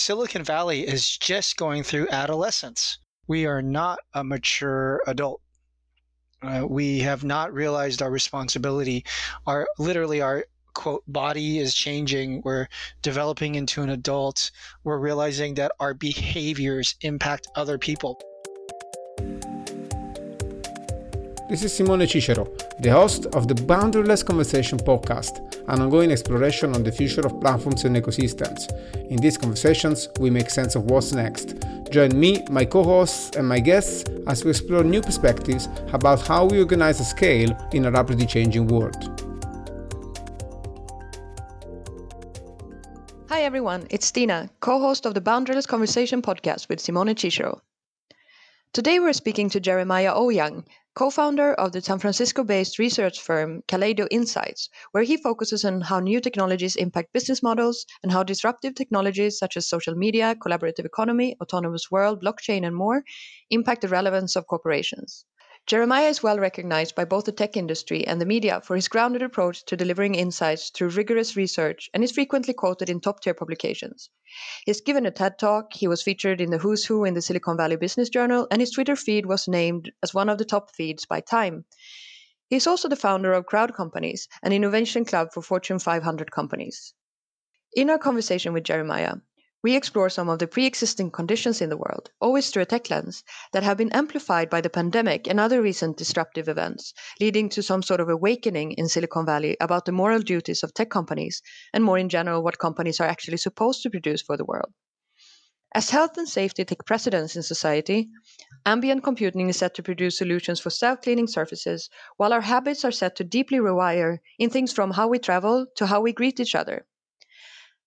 Silicon Valley is just going through adolescence. We are not a mature adult. Uh, we have not realized our responsibility. Our literally our quote body is changing. We're developing into an adult. We're realizing that our behaviors impact other people. This is Simone Cicero, the host of the Boundaryless Conversation podcast, an ongoing exploration on the future of platforms and ecosystems. In these conversations, we make sense of what's next. Join me, my co hosts, and my guests as we explore new perspectives about how we organize a scale in a rapidly changing world. Hi everyone, it's Tina, co host of the Boundaryless Conversation podcast with Simone Cicero. Today we're speaking to Jeremiah Owyang, co-founder of the San Francisco-based research firm Kaleido Insights, where he focuses on how new technologies impact business models and how disruptive technologies such as social media, collaborative economy, autonomous world, blockchain, and more impact the relevance of corporations. Jeremiah is well recognized by both the tech industry and the media for his grounded approach to delivering insights through rigorous research and is frequently quoted in top tier publications. He's given a TED talk, he was featured in the Who's Who in the Silicon Valley Business Journal, and his Twitter feed was named as one of the top feeds by Time. He's also the founder of Crowd Companies, an innovation club for Fortune 500 companies. In our conversation with Jeremiah, we explore some of the pre existing conditions in the world, always through a tech lens, that have been amplified by the pandemic and other recent disruptive events, leading to some sort of awakening in Silicon Valley about the moral duties of tech companies and, more in general, what companies are actually supposed to produce for the world. As health and safety take precedence in society, ambient computing is set to produce solutions for self cleaning surfaces, while our habits are set to deeply rewire in things from how we travel to how we greet each other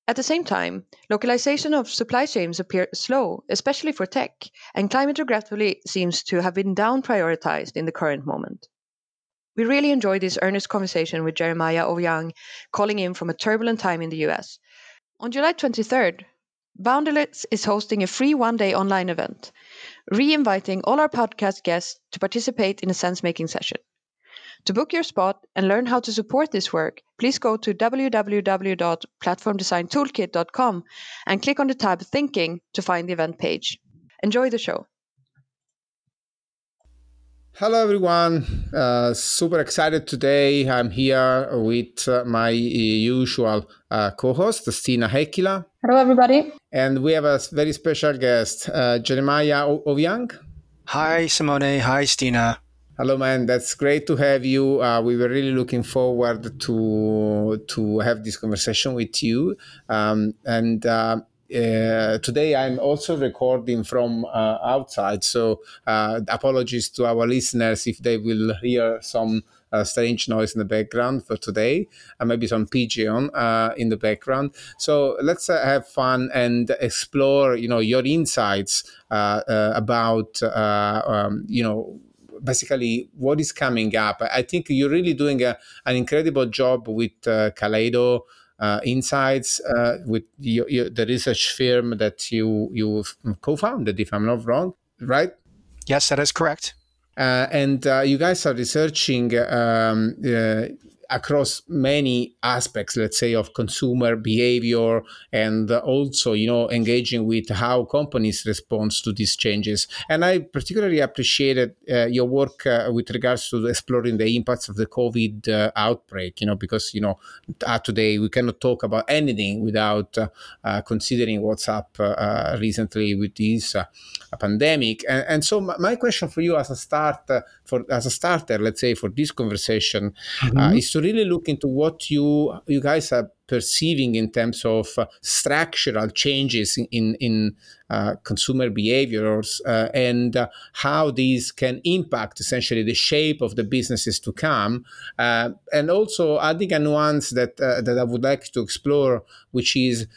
at the same time, localization of supply chains appear slow, especially for tech, and climate regretfully seems to have been down prioritized in the current moment. We really enjoyed this earnest conversation with Jeremiah Owyang, calling in from a turbulent time in the US. On July 23rd, Boundaryless is hosting a free one day online event, re inviting all our podcast guests to participate in a sense making session. To book your spot and learn how to support this work, please go to www.platformdesigntoolkit.com and click on the tab Thinking to find the event page. Enjoy the show. Hello, everyone. Uh, super excited today. I'm here with uh, my usual uh, co host, Stina Heikkilä. Hello, everybody. And we have a very special guest, uh, Jeremiah Owyang. Hi, Simone. Hi, Stina. Hello, man. That's great to have you. Uh, we were really looking forward to to have this conversation with you. Um, and uh, uh, today I'm also recording from uh, outside, so uh, apologies to our listeners if they will hear some uh, strange noise in the background for today, and maybe some pigeon in the background. So let's have fun and explore, you know, your insights about, um, you know basically what is coming up. I think you're really doing a, an incredible job with uh, Kaleido. Uh, insights uh, with the research firm that you you co-founded, if I'm not wrong, right? Yes, that is correct. Uh, and uh, you guys are researching um, uh, across many aspects let's say of consumer behavior and also you know engaging with how companies respond to these changes. And i particularly appreciated uh, your work uh, with regards to exploring the impacts of the covid uh, outbreak you know because you know uh, today we cannot talk about anything without uh, uh, considering what's up recently with this pandemic and, and so my question for you as a start for as a starter let's say for this conversation mm-hmm. is to really look into what you you guys are perceiving in terms of uh, structural changes in in, in uh, consumer behaviors uh, and uh, how these can impact essentially the shape of the businesses to come, uh, and also adding a nuance that uh, that I would like to explore, which is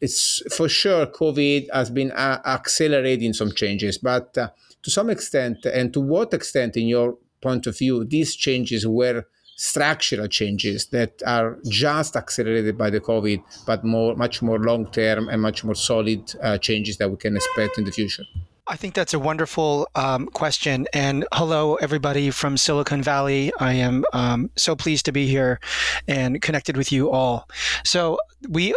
it's for sure COVID has been accelerating some changes, but to some extent, and to what extent, in your point of view, these changes were structural changes that are just accelerated by the COVID, but more, much more long term and much more solid uh, changes that we can expect in the future? I think that's a wonderful um, question. And hello, everybody from Silicon Valley. I am um, so pleased to be here and connected with you all. So, we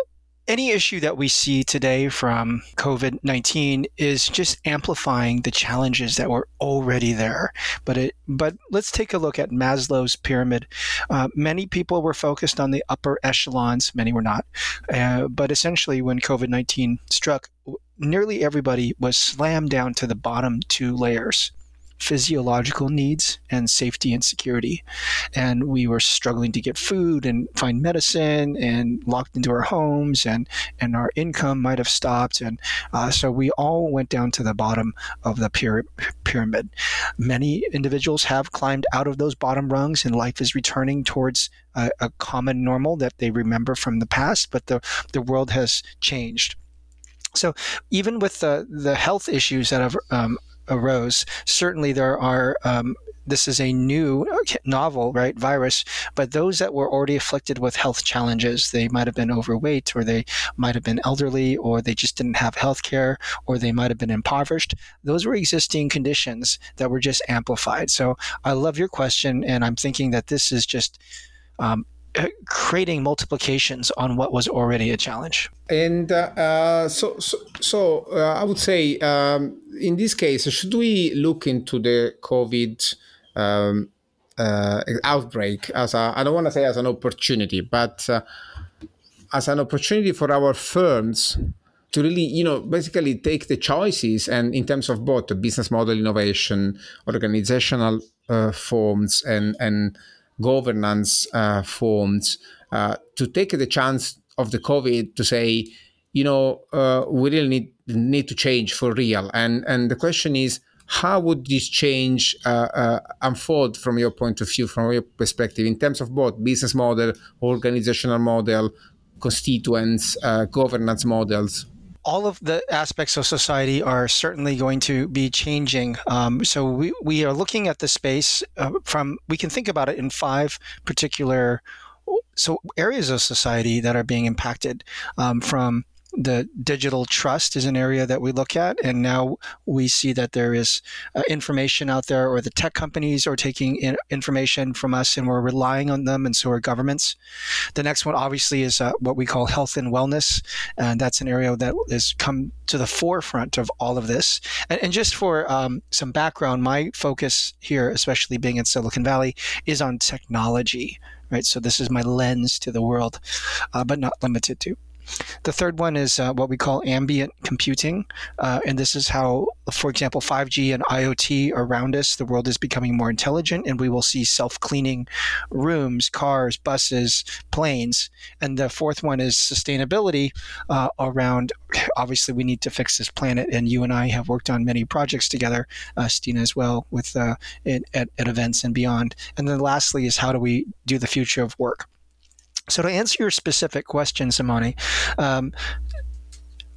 any issue that we see today from COVID 19 is just amplifying the challenges that were already there. But, it, but let's take a look at Maslow's pyramid. Uh, many people were focused on the upper echelons, many were not. Uh, but essentially, when COVID 19 struck, nearly everybody was slammed down to the bottom two layers physiological needs and safety and security. And we were struggling to get food and find medicine and locked into our homes, and, and our income might have stopped. And uh, so we all went down to the bottom of the pyramid. Many individuals have climbed out of those bottom rungs, and life is returning towards a, a common normal that they remember from the past, but the, the world has changed. So even with the the health issues that have um, arose. Certainly, there are. Um, this is a new novel, right? Virus, but those that were already afflicted with health challenges, they might have been overweight, or they might have been elderly, or they just didn't have health care, or they might have been impoverished. Those were existing conditions that were just amplified. So I love your question, and I'm thinking that this is just um, creating multiplications on what was already a challenge. And uh, uh, so, so, so uh, I would say um, in this case, should we look into the COVID um, uh, outbreak as a, I don't want to say as an opportunity, but uh, as an opportunity for our firms to really, you know, basically take the choices and in terms of both the business model innovation, organizational forms, and and governance uh, forms uh, to take the chance of the COVID to say, you know, uh, we really need need to change for real. And and the question is, how would this change uh, uh, unfold from your point of view, from your perspective, in terms of both business model, organizational model, constituents, uh, governance models? All of the aspects of society are certainly going to be changing. Um, so we, we are looking at the space uh, from, we can think about it in five particular so areas of society that are being impacted um, from the digital trust is an area that we look at, and now we see that there is uh, information out there, or the tech companies are taking in information from us, and we're relying on them, and so are governments. The next one, obviously, is uh, what we call health and wellness, and that's an area that has come to the forefront of all of this. And, and just for um, some background, my focus here, especially being in Silicon Valley, is on technology. Right, so this is my lens to the world, uh, but not limited to. The third one is uh, what we call ambient computing. Uh, and this is how, for example, 5G and IoT around us, the world is becoming more intelligent, and we will see self cleaning rooms, cars, buses, planes. And the fourth one is sustainability uh, around obviously, we need to fix this planet. And you and I have worked on many projects together, uh, Stina as well, with uh, at, at events and beyond. And then lastly is how do we do the future of work? So, to answer your specific question, Simone, um,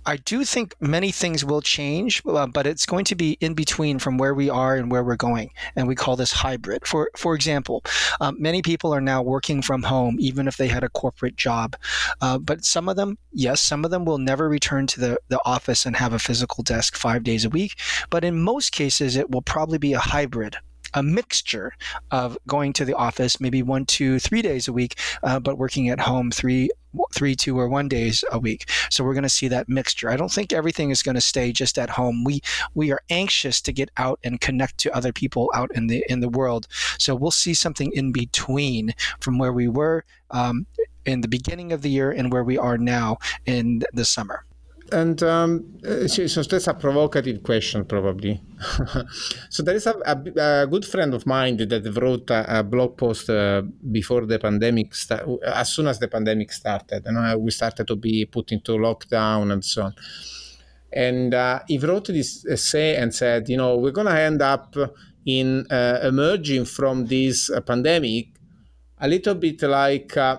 I do think many things will change, uh, but it's going to be in between from where we are and where we're going, and we call this hybrid. For for example, um, many people are now working from home, even if they had a corporate job. Uh, but some of them, yes, some of them will never return to the, the office and have a physical desk five days a week. But in most cases, it will probably be a hybrid a mixture of going to the office maybe one, two, three days a week, uh, but working at home three, three, two, or one days a week. So we're going to see that mixture. I don't think everything is going to stay just at home. We we are anxious to get out and connect to other people out in the in the world. So we'll see something in between from where we were um, in the beginning of the year and where we are now in the summer and um, uh, so that's a provocative question, probably. so there is a, a, a, good friend of mine that wrote a, a blog post uh, before the pandemic, sta- as soon as the pandemic started. You know, we started to be put into lockdown and so on. And uh, he wrote this essay and said, you know, we're going to end up in uh, emerging from this uh, pandemic a little bit like. Uh,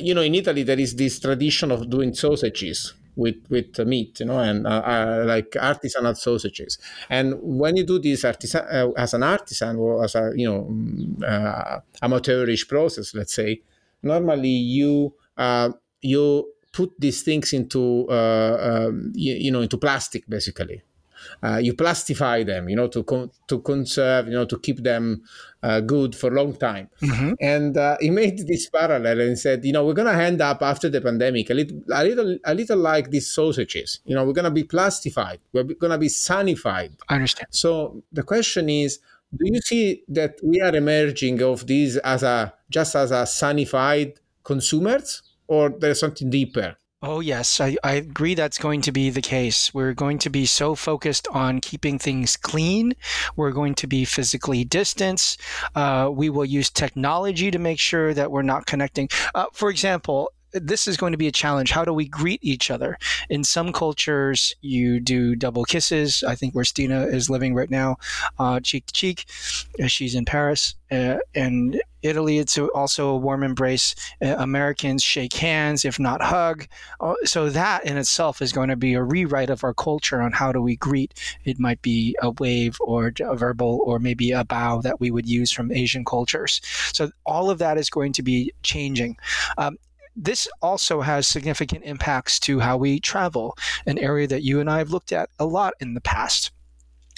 you know, in Italy, there is this tradition of doing sausages with with meat, you know, and uh, uh, like artisanal sausages. And when you do this artisan uh, as an artisan or as a you know mm, uh, amateurish process, let's say, normally you uh, you put these things into uh, um, you, you, know into plastic basically. Uh, you plastify them, you know, to con- to conserve, you know, to keep them uh, good for a long time. Mm-hmm. And uh, he made this parallel and said, you know, we're going to end up after the pandemic a little, a little, a little like these sausages. You know, we're going to be plastified. We're going to be sanified. I understand. So the question is, do you see that we are emerging of these as a just as a sanified consumers, or there's something deeper? Oh, yes, I, I agree that's going to be the case. We're going to be so focused on keeping things clean. We're going to be physically distanced. Uh, we will use technology to make sure that we're not connecting. Uh, for example, this is going to be a challenge. How do we greet each other? In some cultures, you do double kisses. I think where Stina is living right now, uh, cheek to cheek. She's in Paris. Uh, and Italy, it's also a warm embrace. Uh, Americans shake hands, if not hug. Uh, so that in itself is going to be a rewrite of our culture on how do we greet. It might be a wave or a verbal or maybe a bow that we would use from Asian cultures. So all of that is going to be changing. Um, this also has significant impacts to how we travel, an area that you and I have looked at a lot in the past.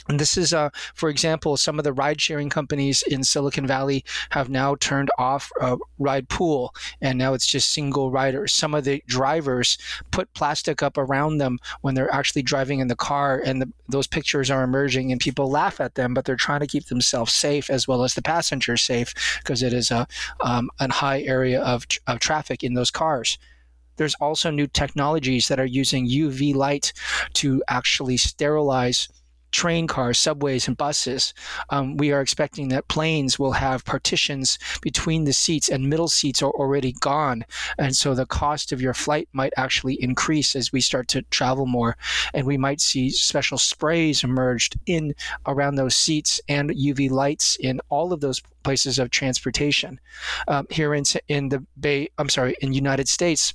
And this is, uh, for example, some of the ride sharing companies in Silicon Valley have now turned off uh, ride pool, and now it's just single riders. Some of the drivers put plastic up around them when they're actually driving in the car, and the, those pictures are emerging, and people laugh at them, but they're trying to keep themselves safe as well as the passengers safe because it is a, um, a high area of, of traffic in those cars there's also new technologies that are using UV light to actually sterilize train cars, subways, and buses. Um, we are expecting that planes will have partitions between the seats, and middle seats are already gone. And so the cost of your flight might actually increase as we start to travel more. And we might see special sprays emerged in around those seats and UV lights in all of those places of transportation. Um, here in, in the Bay, I'm sorry, in United States,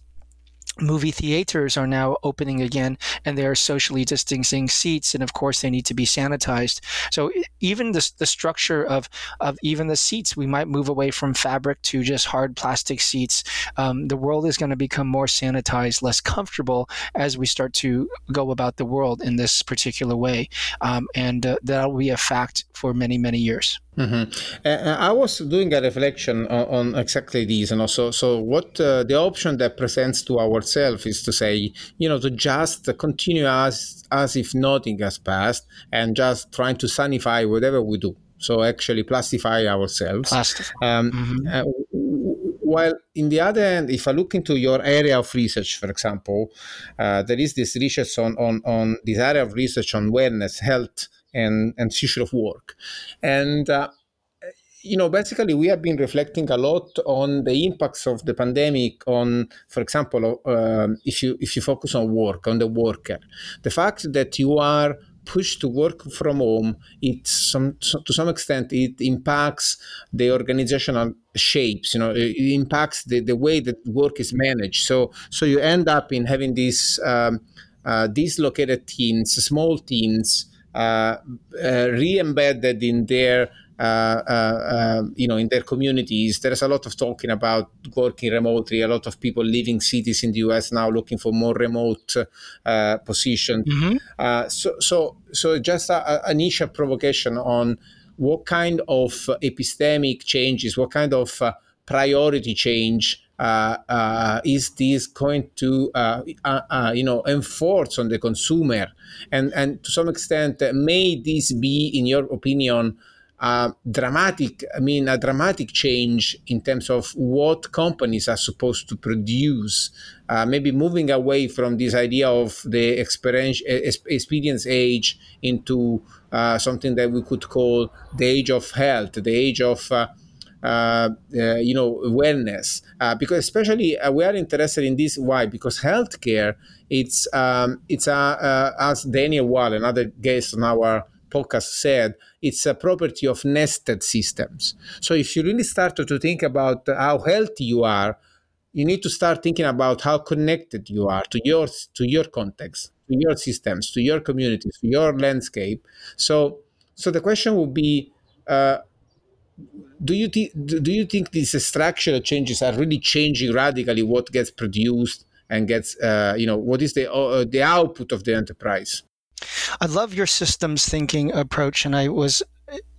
movie theaters are now opening again and they're socially distancing seats and of course they need to be sanitized. So even the, the structure of, of even the seats we might move away from fabric to just hard plastic seats. Um, the world is going to become more sanitized less comfortable as we start to go about the world in this particular way. Um, and uh, that'll be a fact for many many years Mm-hmm. Uh, I was doing a reflection on, on exactly this, and also, so what uh, the option that presents to ourselves is to say, you know, to just continue as as if nothing has passed, and just trying to sanify whatever we do. So actually, plastify ourselves. Plastify. Um, mm-hmm. uh, while in the other end, if I look into your area of research, for example, uh, there is this research on, on on this area of research on wellness, health and, and future of work. And uh, you know, basically, we have been reflecting a lot on the impacts of the pandemic on, for example, uh, if you if you focus on work, on the worker, the fact that you are pushed to work from home, it some to some extent it impacts the organizational shapes. You know, it impacts the, the way that work is managed. So so you end up in having these um, uh, dislocated teams, small teams re-embedded in their uh, uh, um, you know, in their communities. There's a lot of talking about working remotely. A lot of people leaving cities in the US now looking for more remote uh, positions. Mm-hmm. so, so, so just a, a initial provocation on what kind of epistemic changes, what kind of priority change uh, uh, is this going to uh, you know enforce on the consumer? And and to some extent may this be in your opinion dramatic i mean a dramatic change in terms of what companies are supposed to produce uh, maybe moving away from this idea of the experience experience age into uh, something that we could call the age of health the age of uh, uh, uh, you know wellness uh, because especially we are interested in this why? Because healthcare it's um, it's a, as Daniel Wahl another guest on our podcast said it's a property of nested systems. So if you really start to think about how healthy you are you need to start thinking about how connected you are to your to your context to your systems to your communities to your landscape. So so the question would be uh, do you think do you think these structural changes are really changing radically what gets produced and gets uh, you know what is the uh, the output of the enterprise? I love your systems thinking approach, and I was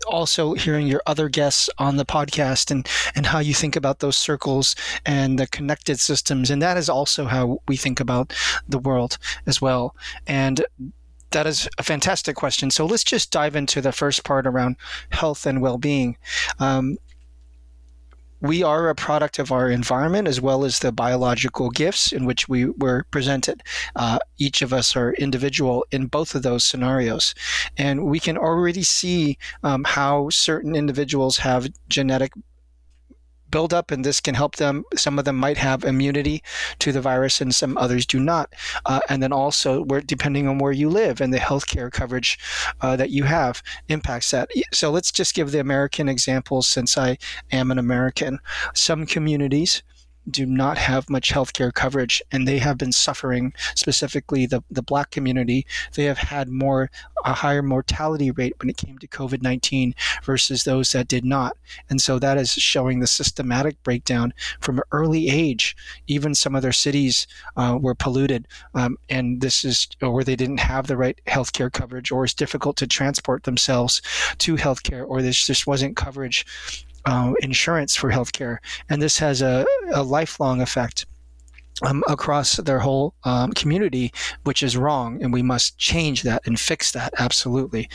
also hearing your other guests on the podcast and and how you think about those circles and the connected systems and that is also how we think about the world as well. And that is a fantastic question. So let's just dive into the first part around health and well-being. Um, we are a product of our environment as well as the biological gifts in which we were presented. Uh, each of us are individual in both of those scenarios. And we can already see um, how certain individuals have genetic build up, and this can help them. Some of them might have immunity to the virus, and some others do not. Uh, and then also, where depending on where you live and the healthcare coverage uh, that you have impacts that. So let's just give the American example, since I am an American. Some communities do not have much healthcare coverage and they have been suffering specifically the, the black community. They have had more a higher mortality rate when it came to covid-19 versus those that did not. And so that is showing the systematic breakdown from an early age. Even some of their cities uh, were polluted um, and this is or they didn't have the right healthcare coverage or it's difficult to transport themselves to healthcare or this just wasn't coverage uh, insurance for healthcare, and this has a, a lifelong effect um, across their whole um, community, which is wrong, and we must change that and fix that absolutely.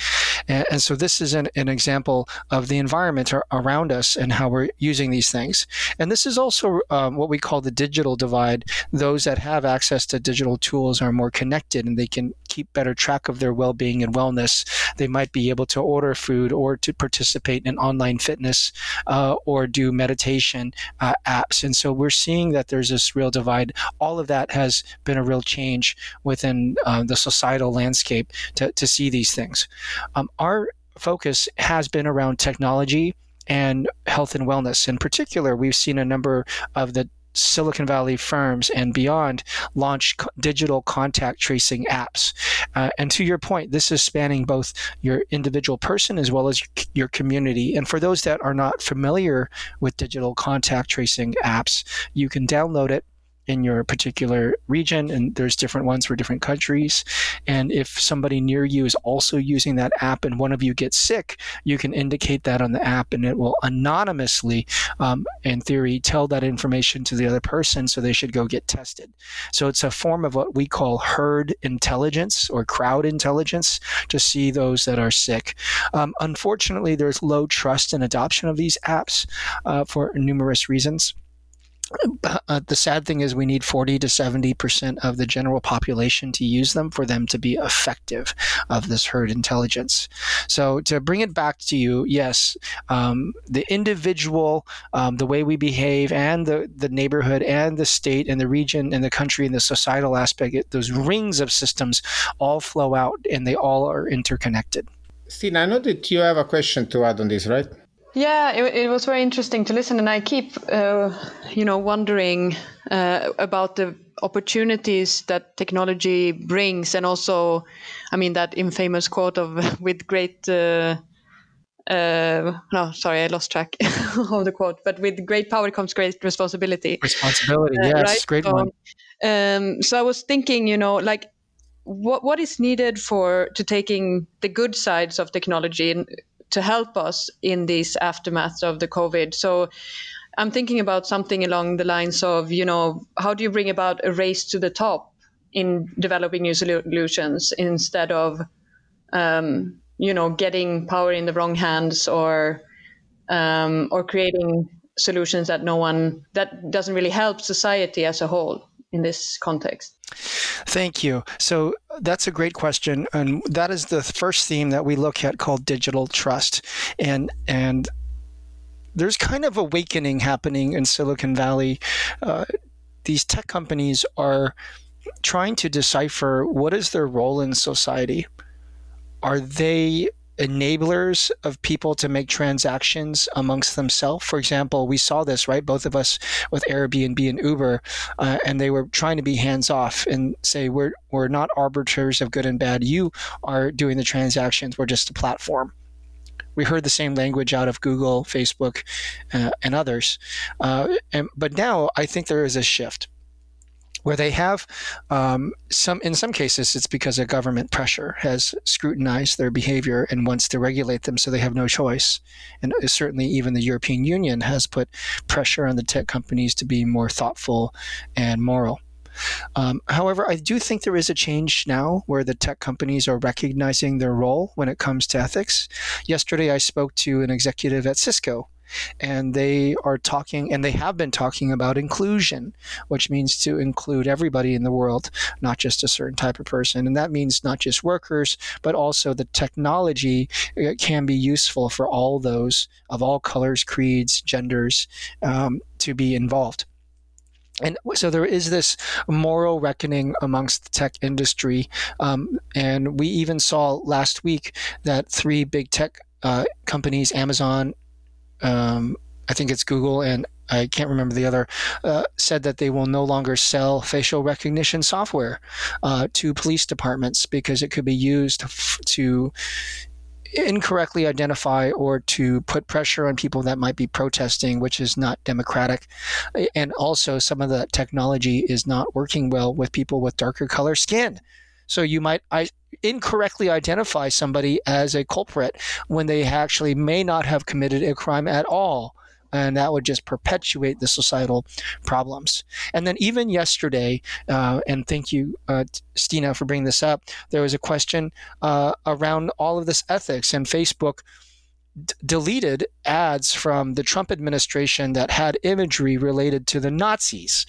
And, and so this is an, an, example of the environment around us and how we're using these things. And this is also um, what we call the digital divide. Those that have access to digital tools are more connected, and they can keep better track of their well-being and wellness. They might be able to order food or to participate in online fitness uh, or do meditation uh, apps. And so we're seeing that there's this real divide all of that has been a real change within uh, the societal landscape to, to see these things. Um, our focus has been around technology and health and wellness. In particular, we've seen a number of the Silicon Valley firms and beyond launch digital contact tracing apps. Uh, and to your point, this is spanning both your individual person as well as your community. And for those that are not familiar with digital contact tracing apps, you can download it in your particular region, and there's different ones for different countries. And if somebody near you is also using that app and one of you gets sick, you can indicate that on the app, and it will anonymously, um, in theory, tell that information to the other person so they should go get tested. So it's a form of what we call herd intelligence or crowd intelligence to see those that are sick. Um, unfortunately, there's low trust and adoption of these apps uh, for numerous reasons. Uh, the sad thing is we need 40 to 70 percent of the general population to use them for them to be effective of this herd intelligence so to bring it back to you yes um, the individual um, the way we behave and the, the neighborhood and the state and the region and the country and the societal aspect it, those rings of systems all flow out and they all are interconnected Stina, I know that you have a question to add on this, right? Yeah, it, it, was very interesting to listen, and I keep, uh, you know, wondering uh, about the opportunities that technology brings, and also, I mean, that infamous quote of "with great." Uh, uh no, sorry, I lost track of the quote. But with great power comes great responsibility. Responsibility, uh, yes, right? great so, one. Um, so I was thinking, you know, like what what is needed for to taking the good sides of technology and to help us in these aftermath of the COVID. So I'm thinking about something along the lines of, you know, how do you bring about a race to the top in developing new solutions instead of, um, you know, getting power in the wrong hands or um, or creating solutions that no one that doesn't really help society as a whole in this context. Thank you. So that's a great question, and that is the first theme that we look at called digital trust, and and there's kind of awakening happening in Silicon Valley. Uh, these tech companies are trying to decipher what is their role in society. Are they enablers of people to make transactions amongst themselves. For example, we saw this, right? Both of us with Airbnb and Uber, uh, and they were trying to be hands off and say, we're, we're not arbiters of good and bad. You are doing the transactions, we're just a platform. We heard the same language out of Google, Facebook, uh, and others. Uh, and, but now I think there is a shift where they have um, some in some cases it's because a government pressure has scrutinized their behavior and wants to regulate them so they have no choice and certainly even the european union has put pressure on the tech companies to be more thoughtful and moral um, however, I do think there is a change now where the tech companies are recognizing their role when it comes to ethics. Yesterday, I spoke to an executive at Cisco and they are talking and they have been talking about inclusion which means to include everybody in the world not just a certain type of person and that means not just workers but also the technology uh, can be useful for all those of all colors creeds genders um, to be involved and so there is this moral reckoning amongst the tech industry. Um, and we even saw last week that three big tech uh, companies, Amazon, um, I think it's Google and I can't remember the other, uh, said that they will no longer sell facial recognition software uh, to police departments because it could be used to incorrectly identify or to put pressure on people that might be protesting, which is not democratic. And also, some of the technology is not working well with people with darker color skin. So you might I, incorrectly identify somebody as a culprit when they actually may not have committed a crime at all. And that would just perpetuate the societal problems. And then, even yesterday, uh, and thank you, uh, Stina, for bringing this up, there was a question uh, around all of this ethics, and Facebook deleted ads from the Trump administration that had imagery related to the Nazis.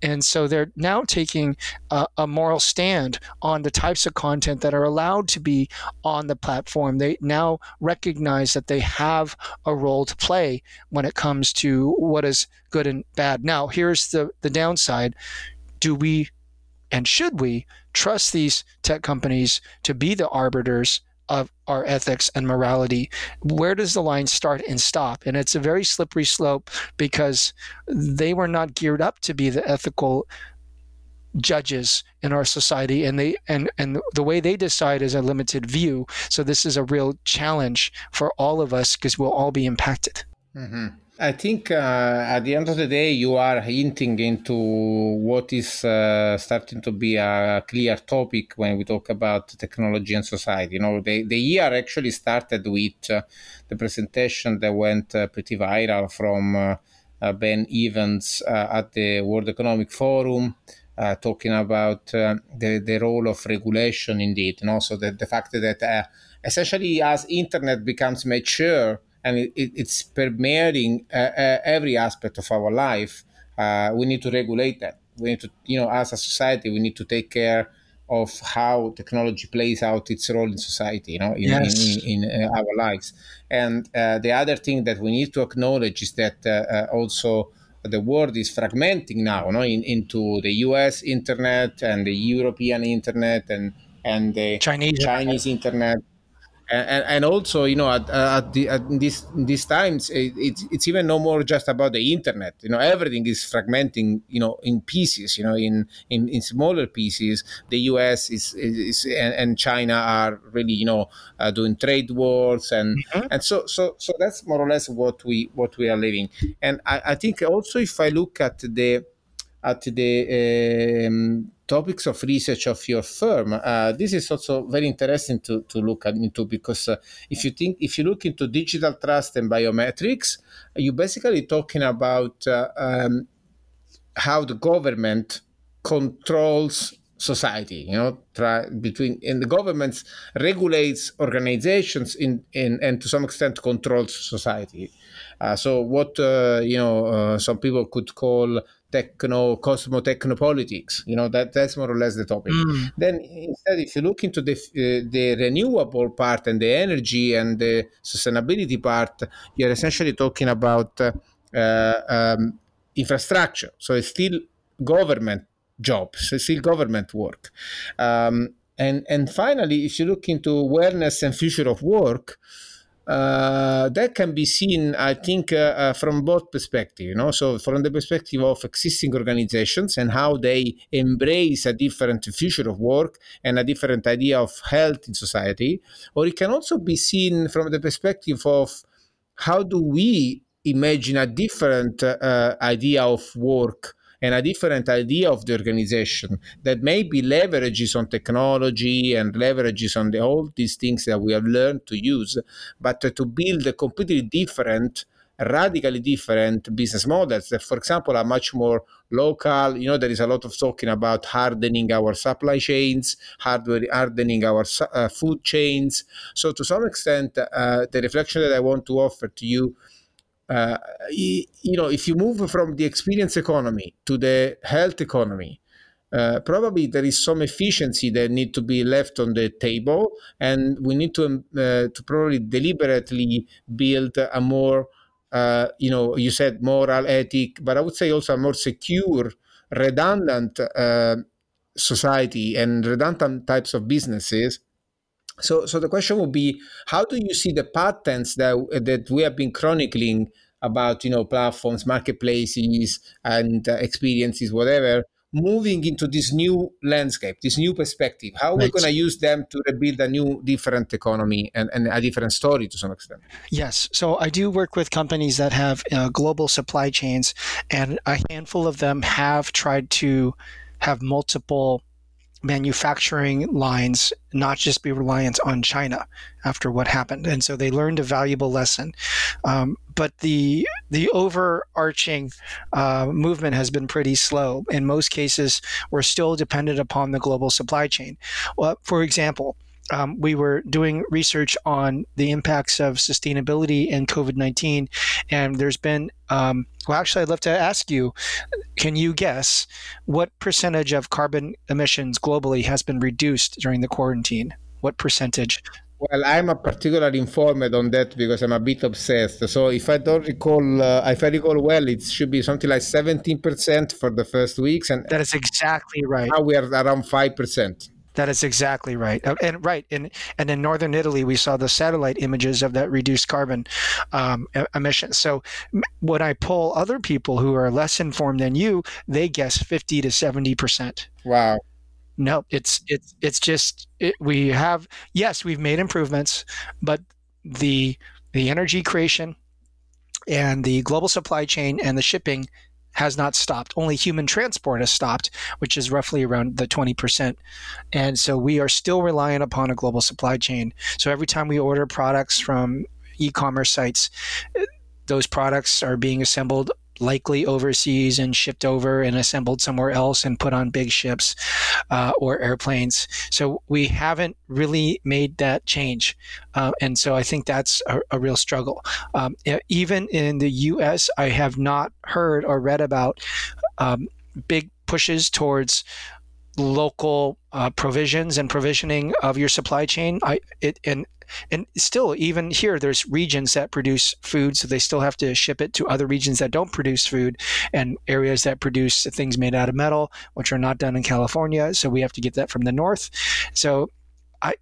And so they're now taking a, a, moral stand on the types of content that are allowed to be on the platform. They now recognize that they have a role to play when it comes to what is good and bad. Now, here's the, the downside. Do we and should we trust these tech companies to be the arbiters of our ethics and morality. Where does the line start and stop? And it's a very slippery slope because they were not geared up to be the ethical judges in our society and they and and the way they decide is a limited view so this is a real challenge for all of us because we'll all be impacted mm-hmm. I think uh, at the end of the day, you are hinting into what is uh, starting to be a clear topic when we talk about technology and society. You know, the, the year actually started with uh, the presentation that went uh, pretty viral from uh, uh, Ben Evans at the World Economic Forum. talking about the, the role of regulation, indeed, and also the, the fact that essentially as internet becomes mature, and it, it's permeating uh, uh, every aspect of our life. Uh, we need to regulate that. We need to, you know, as a society, we need to take care of how technology plays out its role in society, you know, in, yes. in, in, in uh, our lives. And uh, the other thing that we need to acknowledge is that uh, also the world is fragmenting now, you know, in, into the U.S. internet and the European internet and and the Chinese, Chinese internet and, and also you know at, at, the, at these these times it, it's it's even no more just about the internet. You know everything is fragmenting you know in pieces you know in in, in smaller pieces. The us is, is, and, and china are really you know uh, doing trade wars and mm-hmm. and so so so that's more or less what we what we are living. And i, I think also if i look at the at the um, topics of research of your firm. Uh, this is also very interesting to, to look into because uh, if you think if you look into digital trust and biometrics, you're basically talking about uh, um, how the government controls society you know try between and the government regulates organizations in, in and to some extent controls society uh, so what uh, you know uh, some people could call techno cosmo techno politics you know that that's more or less the topic. Mm. then instead if you look into the uh, the renewable part and the energy and the sustainability part you're essentially talking about uh, um, infrastructure. So it's still government jobs it's still government work. Um, and and finally if you look into awareness and future of work uh, that can be seen, I think, uh, uh, from both perspectives. You know, so from the perspective of existing organizations and how they embrace a different future of work and a different idea of health in society, or it can also be seen from the perspective of how do we imagine a different uh, idea of work and a different idea of the organization that maybe leverages on technology and leverages on the, all these things that we have learned to use, but to build a completely different radically different business models that, for example, are much more local. You know, there is a lot of talking about hardening our supply chains, hardening our uh, food chains. So, to some extent, uh, the reflection that I want to offer to you. Uh, you know, if you move from the experience economy to the health economy, uh, probably there is some efficiency that need to be left on the table, and we need to um, uh, to probably deliberately build a more uh, you know, you said moral, ethic, but I would say also a more secure, redundant uh, society and redundant types of businesses. So, so the question would be, how do you see the patterns that that we have been chronicling about, you know, platforms, marketplaces, and uh, experiences, whatever, moving into this new landscape, this new perspective? How are we going to use them to rebuild a new, different economy and, and, a different story to some extent? Yes. So I do work with companies that have uh, global supply chains, and a handful of them have tried to have multiple manufacturing lines not just be reliant on China after what happened, and so they learned a valuable lesson. Um, but the the overarching uh, movement has been pretty slow. In most cases, we're still dependent upon the global supply chain. Well, for example, um, we were doing research on the impacts of sustainability and COVID 19. And there's been, um, well, actually, I'd love to ask you can you guess what percentage of carbon emissions globally has been reduced during the quarantine? What percentage? Well, I'm a particularly informed on that because I'm a bit obsessed. So if I don't recall, uh, if I recall well, it should be something like 17% for the first weeks, and that is exactly right. Now we are around five percent. That is exactly right, uh, and right, and and in northern Italy, we saw the satellite images of that reduced carbon um, emissions. So when I poll other people who are less informed than you, they guess fifty to seventy percent. Wow. No, it's it's it's just it, we have yes, we've made improvements, but the the energy creation and the global supply chain and the shipping has not stopped. Only human transport has stopped, which is roughly around the 20%. And so we are still reliant upon a global supply chain. So every time we order products from e commerce sites, those products are being assembled likely overseas and shipped over and assembled somewhere else and put on big ships uh, or airplanes. So we haven't really made that change. Uh, and so I think that's a, a real struggle. Um, even in the US, I have not heard or read about um, big pushes towards local uh, provisions and provisioning of your supply chain. I it and and still even here there's regions that produce food so they still have to ship it to other regions that don't produce food and areas that produce things made out of metal which are not done in california so we have to get that from the north so i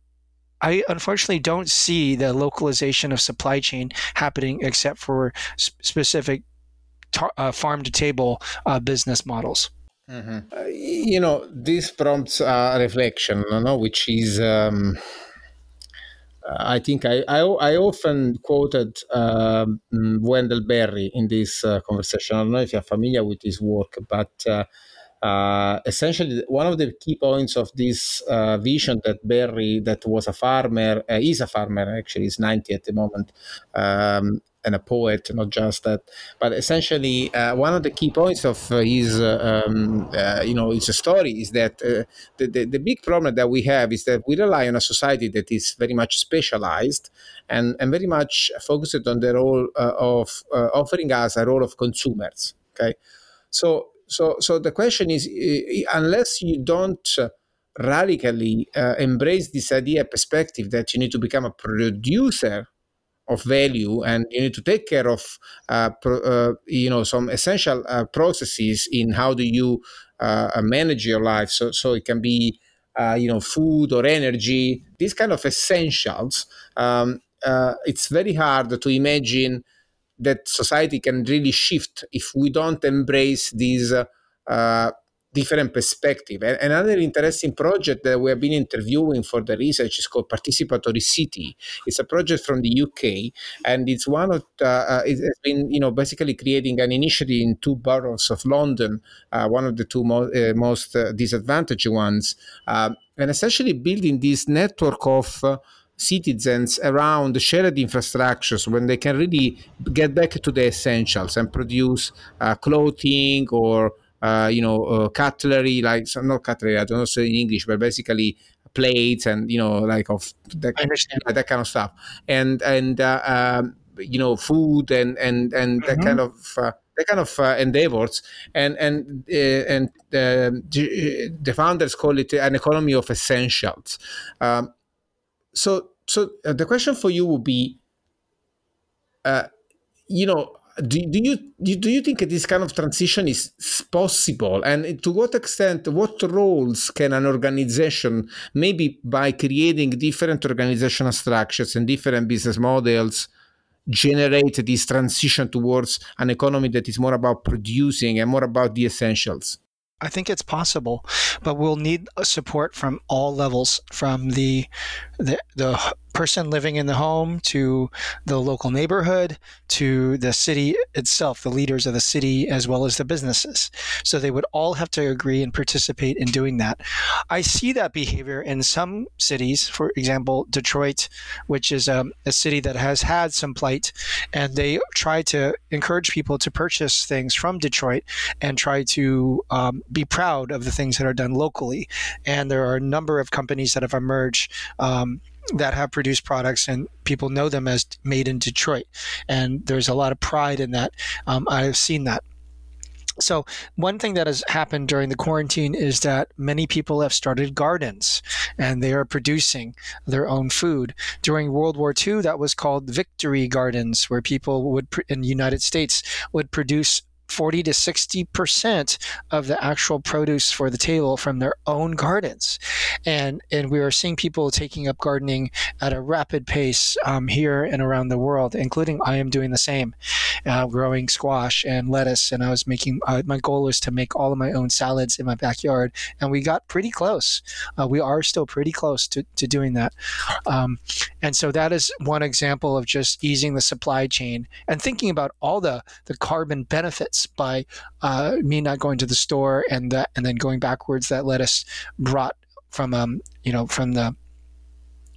I unfortunately don't see the localization of supply chain happening except for specific tar- uh, farm to table uh, business models. Mm-hmm. Uh, you know, this prompts a reflection, you know, which is um, I think I, I, I often quoted um, Wendell Berry in this uh, conversation. I don't know if you're familiar with his work, but uh, uh, essentially one of the key points of this uh, vision that Berry, that was a farmer, uh, is a farmer actually, he's 90 at the moment, um, and a poet, not just that. But essentially, uh, one of the key points of uh, his, uh, um, uh, you know, his story is that uh, the, the, the big problem that we have is that we rely on a society that is very much specialized and, and very much focused on the role of offering us a role of consumers. Okay, so so so the question is, unless you don't radically embrace this idea perspective that you need to become a producer of value and you need to take care of uh, pro, uh, you know some essential uh, processes in how do you uh, manage your life. So so it can be you know food or energy these kind of essentials um, it's very hard to imagine that society can really shift if we don't embrace these different perspective. And another interesting project that we have been interviewing for the research is called Participatory City. It's a project from the UK, and it's one of the, uh, it has been you know basically creating an initiative in two boroughs of London, uh, one of the two mo- uh, most uh, disadvantaged ones, uh, and essentially building this network of uh, citizens around shared infrastructures when they can really get back to the essentials and produce uh, clothing or uh, you know uh, cutlery like so not cutlery i don't know say in english but basically plates and you know like of that, that kind of stuff. And and uh, um, you know food and and and mm-hmm. that kind of uh, that kind of uh, endeavors. And and uh, and uh, the founders call it an economy of essentials. Um, so so uh, the question for you would be uh, you know do, do you do you think this kind of transition is possible? And to what extent what roles can an organization maybe by creating different organizational structures and different business models generate this transition towards an economy that is more about producing and more about the essentials? I think it's possible, but we'll need support from all levels, from the the, the person living in the home to the local neighborhood to the city itself, the leaders of the city, as well as the businesses. So they would all have to agree and participate in doing that. I see that behavior in some cities, for example, Detroit, which is um, a city that has had some plight, and they try to encourage people to purchase things from Detroit and try to um, be proud of the things that are done locally. And there are a number of companies that have emerged. Um, that have produced products and people know them as made in Detroit. And there's a lot of pride in that. Um, I've seen that. So, one thing that has happened during the quarantine is that many people have started gardens and they are producing their own food. During World War II, that was called victory gardens, where people would, in the United States, would produce 40 to 60% of the actual produce for the table from their own gardens. And, and we are seeing people taking up gardening at a rapid pace um, here and around the world, including I am doing the same, uh, growing squash and lettuce. And I was making, uh, my goal is to make all of my own salads in my backyard. And we got pretty close. Uh, we are still pretty close to, to doing that. Um, and so that is one example of just easing the supply chain and thinking about all the, the carbon benefits by uh, me not going to the store and that and then going backwards that lettuce brought from um you know from the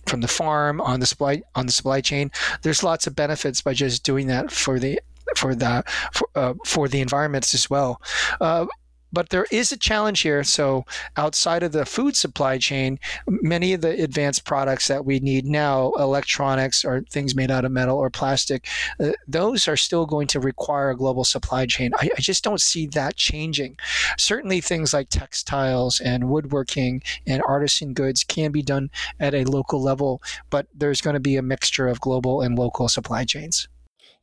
from the farm on the supply on the supply chain. There's lots of benefits by just doing that for the for the for, uh, for the environments as well. Uh, but there is a challenge here. So, outside of the food supply chain, many of the advanced products that we need now, electronics or things made out of metal or plastic, uh, those are still going to require a global supply chain. I, I just don't see that changing. Certainly, things like textiles and woodworking and artisan goods can be done at a local level, but there's going to be a mixture of global and local supply chains.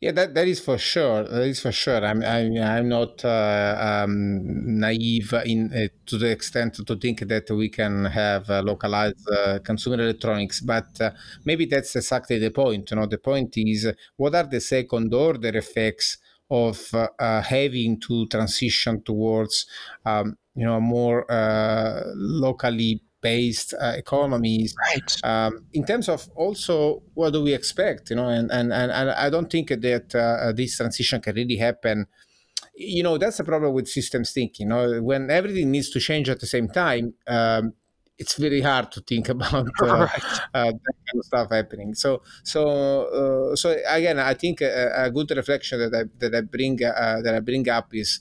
Yeah, that, that is for sure. That is for sure. I'm I'm, I'm not uh, um, naive in uh, to the extent to think that we can have uh, localized uh, consumer electronics, but uh, maybe that's exactly the point. You know, the point is what are the second order effects of uh, having to transition towards um, you know more locally based uh, economies right um, in terms of also what do we expect you know and and, and, and i don't think that uh, this transition can really happen you know that's the problem with systems thinking you know when everything needs to change at the same time um, it's very hard to think about uh, right. uh, that kind of stuff happening. So, so, uh, so again, I think a, a, good reflection that I that I bring uh, that I bring up is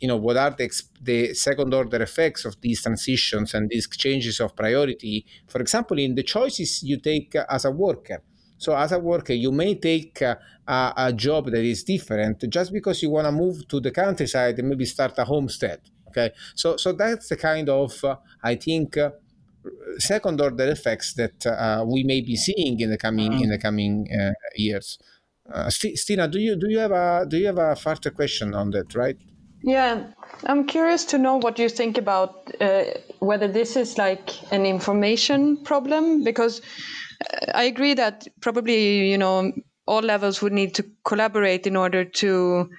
you know what are the, the second order effects of these transitions and these changes of priority? For example in the choices you take as a worker. So as a worker you may take a, a job that is different just because you want to move to the countryside and maybe start a homestead okay? So so that's the kind of uh, i think uh, second order effects that uh, we may be seeing in the coming in the coming uh, years. Uh, Stina, do you do you have a do you have a further question on that, right? Yeah, I'm curious to know what you think about uh, whether this is like an information problem because uh, I agree that probably you know all levels would need to collaborate in order to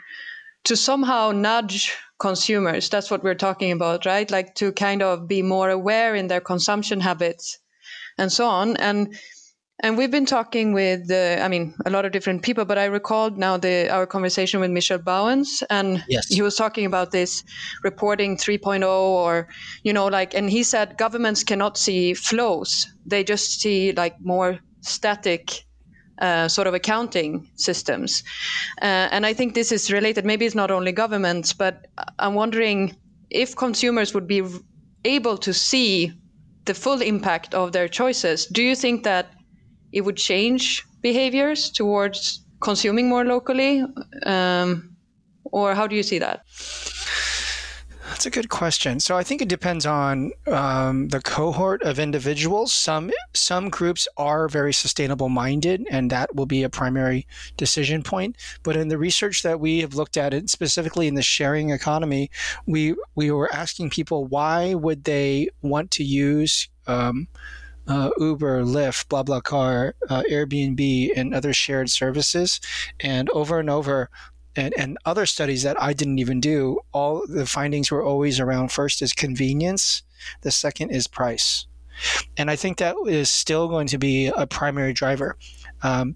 to somehow nudge consumers. That's what we're talking about, right? Like to kind of be more aware in their consumption habits and so on. And and we've been talking with, uh, I mean, a lot of different people, but I recalled now the our conversation with Michel Bauwens, and yes. he was talking about this reporting 3.0, or you know, like, and he said governments cannot see flows; they just see like more static uh, sort of accounting systems. Uh, and I think this is related. Maybe it's not only governments, but I'm wondering if consumers would be able to see the full impact of their choices. Do you think that it would change behaviors towards consuming more locally? Um, or how do you see that? That's a good question. So I think it depends on um, the cohort of individuals. Some some groups are very sustainable minded, and that will be a primary decision point. But in the research that we have looked at, it specifically in the sharing economy, we we were asking people why would they want to use um, uh, Uber, Lyft, BlaBlaCar, uh, Airbnb, and other shared services. And over and over, and, and other studies that I didn't even do, all the findings were always around first is convenience, the second is price. And I think that is still going to be a primary driver. Um,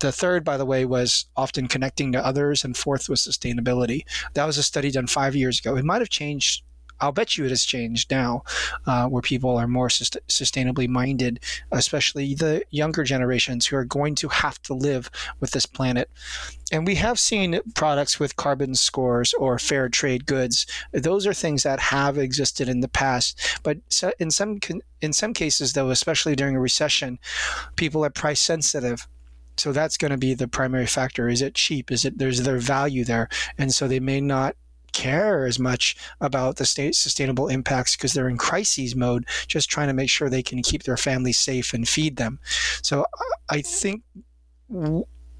the third, by the way, was often connecting to others, and fourth was sustainability. That was a study done five years ago. It might have changed I'll bet you it has changed now, uh, where people are more sust- sustainably minded, especially the younger generations who are going to have to live with this planet. And we have seen products with carbon scores or fair trade goods. Those are things that have existed in the past, but in some in some cases, though, especially during a recession, people are price sensitive. So that's going to be the primary factor. Is it cheap? Is it there's their value there. And so they may not care as much about the state sustainable impacts because they're in crises mode, just trying to make sure they can keep their families safe and feed them. So I think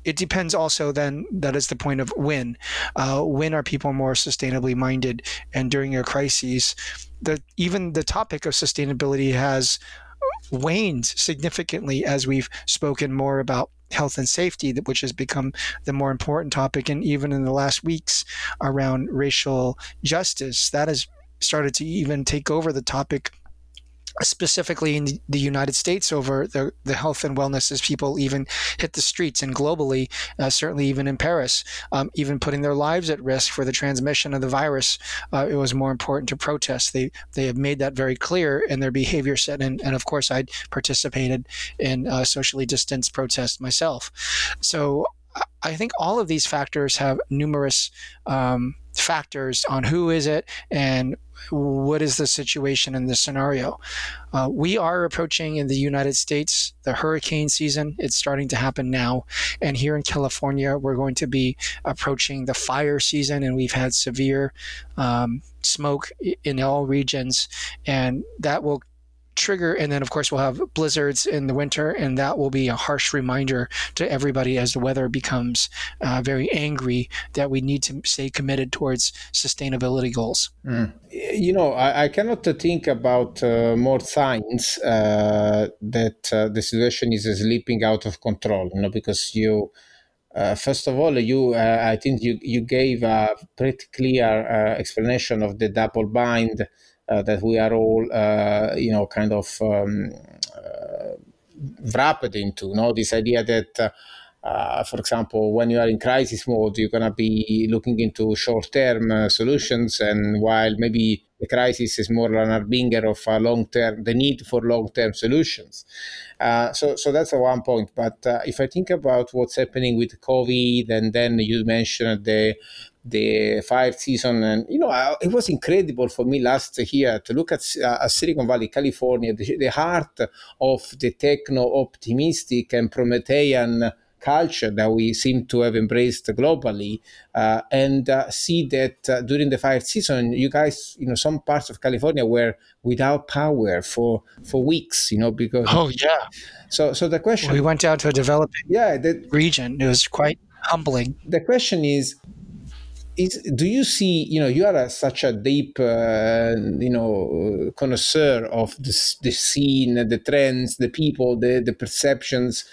it depends also then that is the point of when uh, when are people more sustainably minded and during a crisis the even the topic of sustainability has waned significantly as we've spoken more about health and safety, which has become the more important topic. And even in the last weeks around racial justice, that has started to even take over the topic specifically in the United States over the, the health and wellness as people even hit the streets and globally, uh, certainly even in Paris, um, even putting their lives at risk for the transmission of the virus. Uh, it was more important to protest. They they have made that very clear in their behavior set. And, and of course, I participated in uh, socially distanced protests myself. So I think all of these factors have numerous um, factors on who is it and what is the situation in this scenario. Uh, we are approaching in the United States the hurricane season. It's starting to happen now. And here in California, we're going to be approaching the fire season, and we've had severe um, smoke in all regions. And that will trigger, and then of course we'll have blizzards in the winter, and that will be a harsh reminder to everybody as the weather becomes uh, very angry that we need to stay committed towards sustainability goals. Mm. You know, I, I, cannot think about uh, more signs uh, that uh, the situation is slipping out of control. You know, because you. Uh, first of all, you uh, I think you you gave a pretty clear uh, explanation of the double bind that we are all, uh, you know, kind of um, uh, wrapped into. You know, this idea that. Uh, for example, when you are in crisis mode, you're going to be looking into short term uh, solutions. And while maybe the crisis is more an harbinger of a long term, the need for long term solutions. Uh, so, so that's one point. But if I think about what's happening with COVID, and then you mentioned the the fire season. And, you know, I, it was incredible for me last year to look at, uh, Silicon Valley, California, the, the heart of the techno optimistic and Promethean culture that we seem to have embraced globally uh, and uh, see that uh, during the fire season you guys you know some parts of california were without power for for weeks you know because oh yeah so so the question we went down to a developing yeah the, region it was quite humbling the question is is do you see you know you are a, such a deep uh, you know connoisseur of the, the scene the trends the people the, the perceptions?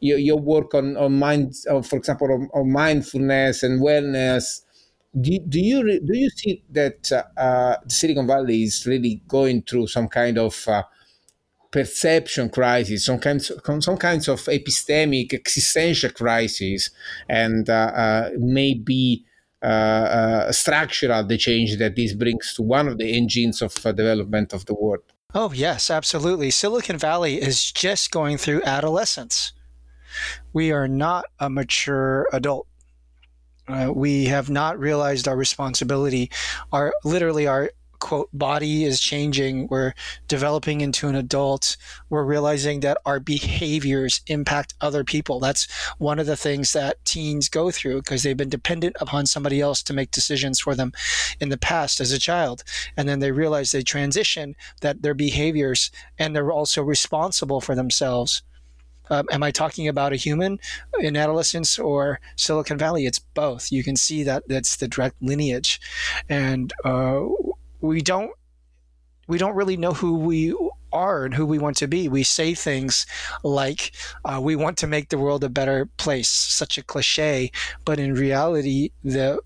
Your, your work on on mind for example on, on mindfulness and wellness do, do you do you see that uh, Silicon Valley is really going through some kind of uh, perception crisis, some kinds, some kinds of epistemic existential crisis, and uh, uh, maybe uh, uh, structural the change that this brings to one of the engines of uh, development of the world. Oh yes, absolutely. Silicon Valley is just going through adolescence. We are not a mature adult. Uh, we have not realized our responsibility. Our literally our quote body is changing. We're developing into an adult. We're realizing that our behaviors impact other people. That's one of the things that teens go through because they've been dependent upon somebody else to make decisions for them in the past as a child. And then they realize they transition that their behaviors and they're also responsible for themselves. Um, am I talking about a human in adolescence or Silicon Valley? It's both. You can see that that's the direct lineage, and uh, we don't we don't really know who we are and who we want to be. We say things like uh, we want to make the world a better place, such a cliche, but in reality, the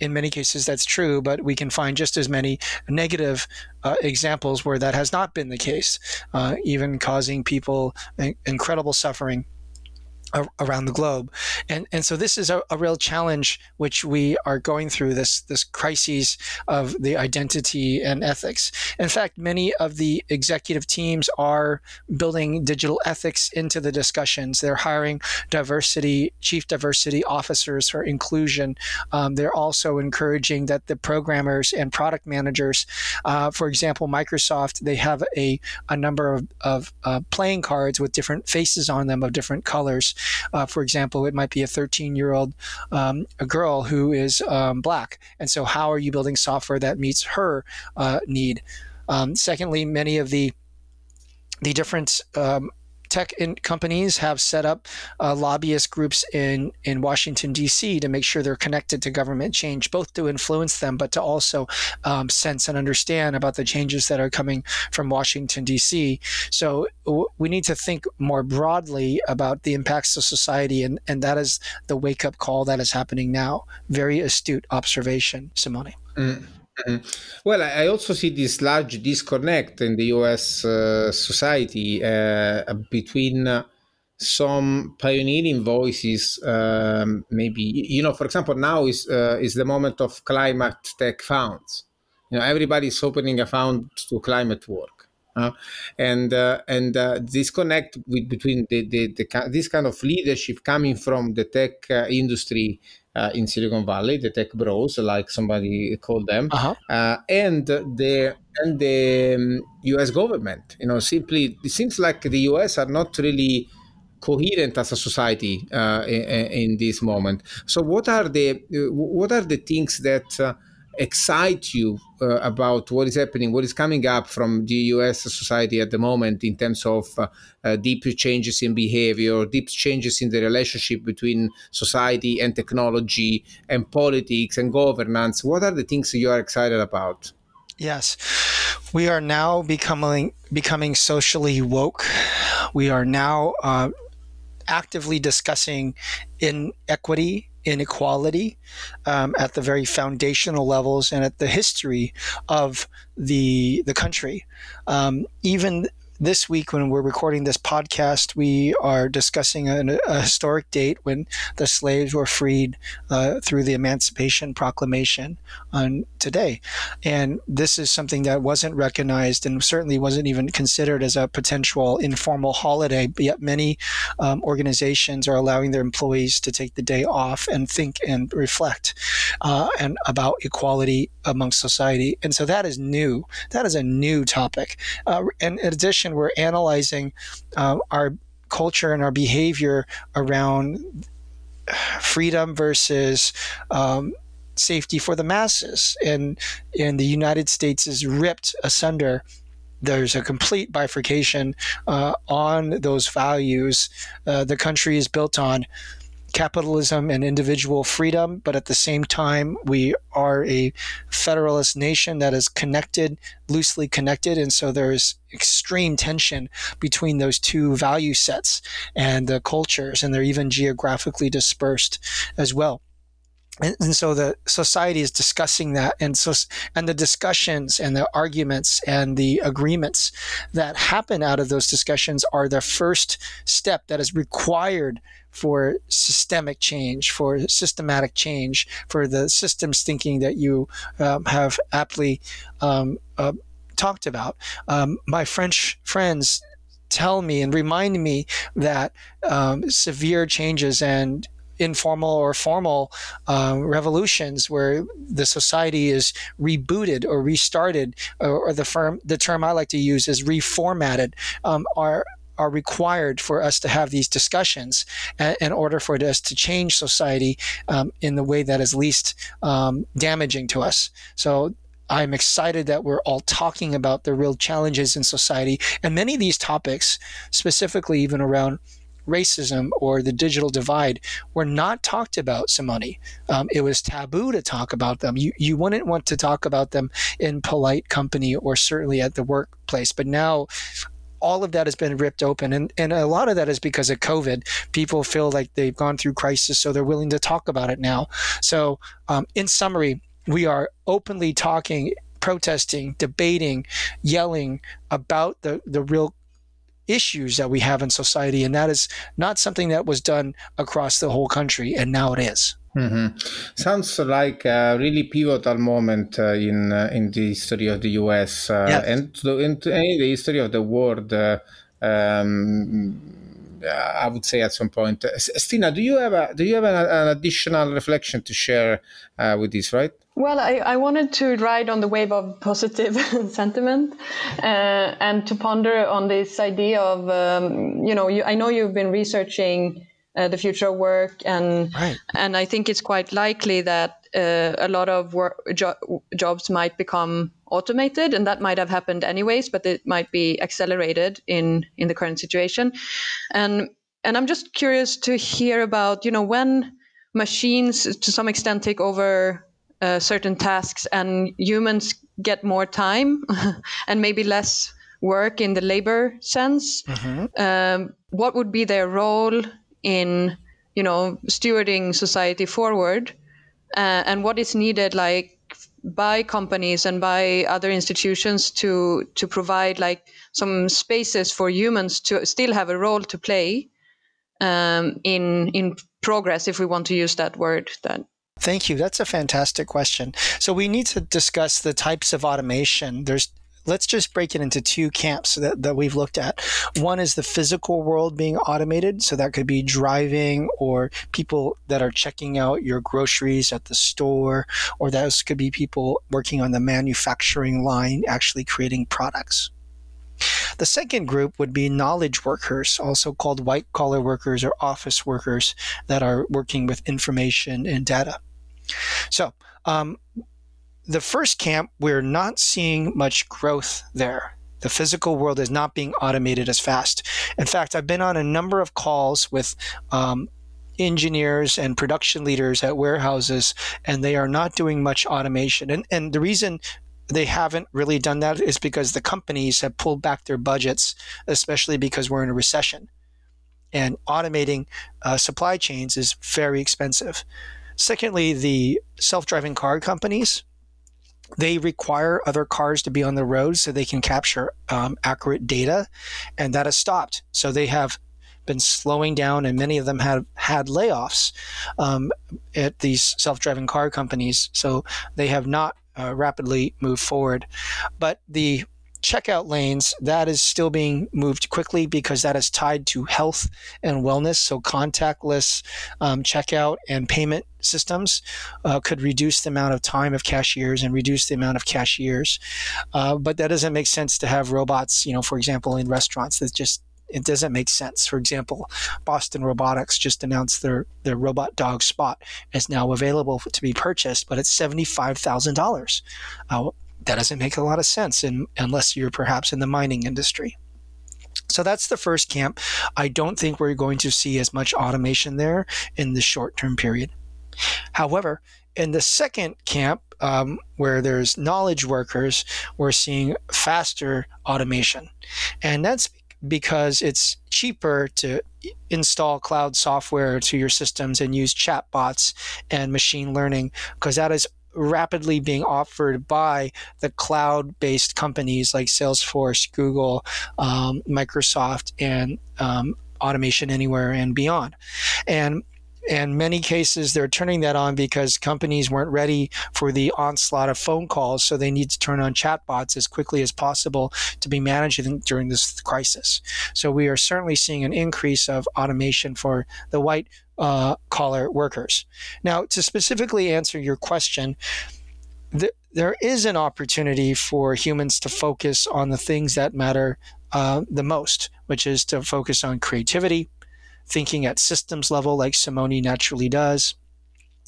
in many cases that's true, but we can find just as many negative uh, examples where that has not been the case, uh, even causing people incredible suffering around the globe. And, and so this is a, a, real challenge which we are going through this, this crises of the identity and ethics. In fact, many of the executive teams are building digital ethics into the discussions. They're hiring diversity, chief diversity officers for inclusion. Um, they're also encouraging that the programmers and product managers, uh, for example, Microsoft, they have a, a number of, of uh, playing cards with different faces on them of different colors uh, for example, it might be a 13 year old um, a girl who is um, black. And so, how are you building software that meets her uh, need? Um, secondly, many of the the different um, tech companies have set up uh, lobbyist groups in in Washington D.C. to make sure they're connected to government change, both to influence them, but to also um, sense and understand about the changes that are coming from Washington D.C. So w- we need to think more broadly about the impacts of society, and and that is the wake up call that is happening now. Very astute observation, Simone. Mm. Mm-hmm. Well, I also see this large disconnect in the US uh, society uh, between uh, some pioneering voices. Um, maybe you know, for example, now is uh, is the moment of climate tech funds. You know, everybody's opening a fund to climate work. And uh, and uh, disconnect with between the, the, the, this kind of leadership coming from the tech industry uh, in Silicon Valley, the tech bros, like somebody called them, uh-huh. uh, and the and the um, U.S. government. You know, simply it seems like the U.S. are not really coherent as a society uh, in, in, this moment. So, what are the what are the things that uh, excite you uh, about what is happening, what is coming up from the US society at the moment in terms of uh, uh, deep changes in behavior, deep changes in the relationship between society and technology and politics and governance? What are the things you are excited about? Yes. We are now becoming becoming socially woke. We are now uh, actively discussing inequity inequality um, at the very foundational levels and at the history of the the country. Um, even this week, when we're recording this podcast, we are discussing a, a historic date when the slaves were freed uh, through the Emancipation Proclamation on today. And this is something that wasn't recognized and certainly wasn't even considered as a potential informal holiday. But yet, many um, organizations are allowing their employees to take the day off and think and reflect uh, and about equality amongst society. And so that is new. That is a new topic. Uh, and in addition, we're analyzing uh, our culture and our behavior around freedom versus um, safety for the masses. And, and the United States is ripped asunder there's a complete bifurcation uh, on those values. Uh, the country is built on capitalism and individual freedom, but at the same time, we are a federalist nation that is connected, loosely connected. And so there's extreme tension between those two value sets and the cultures, and they're even geographically dispersed as well. and, and, so the society is discussing that and so and the discussions and the arguments and the agreements that happen out of those discussions are the first step that is required for systemic change for systematic change for the systems thinking that you um, have aptly um, uh, talked about. Um, my french friends tell me and remind me that um, severe changes and informal or formal uh, revolutions where the society is rebooted or restarted, or, or, the firm the term I like to use is reformatted, um, are are required for us to have these discussions in order for us to change society um, in the way that is least um, damaging to us. So I'm excited that we're all talking about the real challenges in society. And many of these topics, specifically even around racism or the digital divide were not talked about, Simone. Um, it was taboo to talk about them. You, you wouldn't want to talk about them in polite company or certainly at the workplace. But now all of that has been ripped open. And, and a lot of that is because of COVID. People feel like they've gone through crisis, so they're willing to talk about it now. So, um, in summary, we are openly talking protesting, debating, yelling about the, the real issues that we have in society. And that is not something that was done across the whole country, and now it is. Mm-hmm. Sounds like a really pivotal moment uh, in uh, in the history of the U.S. Uh, yes. and to, in, in the history of the world. Uh, um, I would say at some point, Stina, do you have a do you have an, an additional reflection to share uh, with this? Right? Well, I, I wanted to ride on the wave of positive sentiment uh, and to ponder on this idea of, um, you know, you, I know you've been researching uh, the future of work, and right. and I think it's quite likely that uh, a lot of work, jo- jobs might become automated, and that might have happened anyways, but it might be accelerated in in the current situation, and and I'm just curious to hear about, you know, when machines to some extent take over uh, certain tasks and humans get more time and maybe less work in the labor sense mm-hmm. um, what would be their role in you know stewarding society forward uh, and what is needed like by companies and by other institutions to to provide like some spaces for humans to still have a role to play um, in in progress if we want to use that word then Thank you. That's a fantastic question. So we need to discuss the types of automation. There's let's just break it into two camps that, that we've looked at. One is the physical world being automated. So that could be driving or people that are checking out your groceries at the store, or those could be people working on the manufacturing line, actually creating products. The second group would be knowledge workers, also called white collar workers or office workers that are working with information and data. So, um, the first camp, we're not seeing much growth there. The physical world is not being automated as fast. In fact, I've been on a number of calls with um, engineers and production leaders at warehouses, and they are not doing much automation. And, and the reason they haven't really done that is because the companies have pulled back their budgets, especially because we're in a recession. And automating uh, supply chains is very expensive. Secondly, the self driving car companies. They require other cars to be on the road so they can capture um, accurate data, and that has stopped. So they have been slowing down, and many of them have had layoffs um, at these self-driving car companies. So they have not uh, rapidly moved forward. But the checkout lanes, that is still being moved quickly because that is tied to health and wellness. So, contactless um, checkout and payment systems uh, could reduce the amount of time of cashiers and reduce the amount of cashiers. Uh, but that doesn't make sense to have robots, you know, for example, in restaurants that just it doesn't make sense. For example, Boston Robotics just announced their their robot dog Spot is now available to be purchased, but it's seventy five thousand uh, dollars that doesn't make a lot of sense in, unless you're perhaps in the mining industry. So that's the first camp. I don't think we're going to see as much automation there in the short term period. However, in the second camp, um, where there's knowledge workers, we're seeing faster automation. And that's because it's cheaper to install cloud software to your systems and use chatbots and machine learning because that is rapidly being offered by the cloud based companies like Salesforce, Google, um, Microsoft, and um, Automation Anywhere and beyond. And in many cases, they're turning that on because companies weren't ready for the onslaught of phone calls. So they need to turn on chatbots as quickly as possible to be managed during this crisis. So we are certainly seeing an increase of automation for the white uh, collar workers. Now, to specifically answer your question, th- there is an opportunity for humans to focus on the things that matter uh, the most, which is to focus on creativity, thinking at systems level, like Simone naturally does,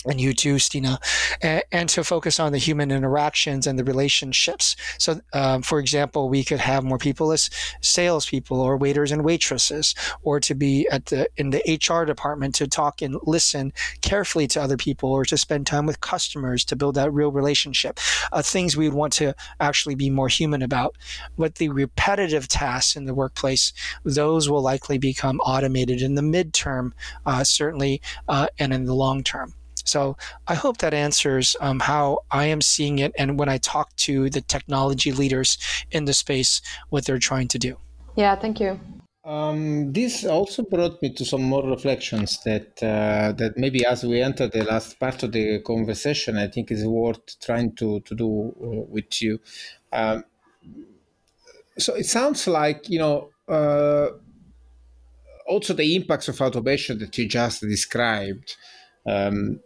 and you too, Stina, and, and, to focus on the human interactions and the relationships. So, um, for example, we could have more people as salespeople or waiters and waitresses, or to be at the in the HR department to talk and listen carefully to other people, or to spend time with customers to build that real relationship. Uh, things we would want to actually be more human about. But the repetitive tasks in the workplace, those will likely become automated in the midterm, uh, certainly, uh, and in the long term. So I hope that answers um, how I am seeing it and when I talk to the technology leaders in the space, what they're trying to do. Yeah, thank you. Um, this also brought me to some more reflections that uh, that maybe as we enter the last part of the conversation, I think is worth trying to to do uh, with you. Um, so it sounds like you know uh, also the impacts of automation that you just described. Um,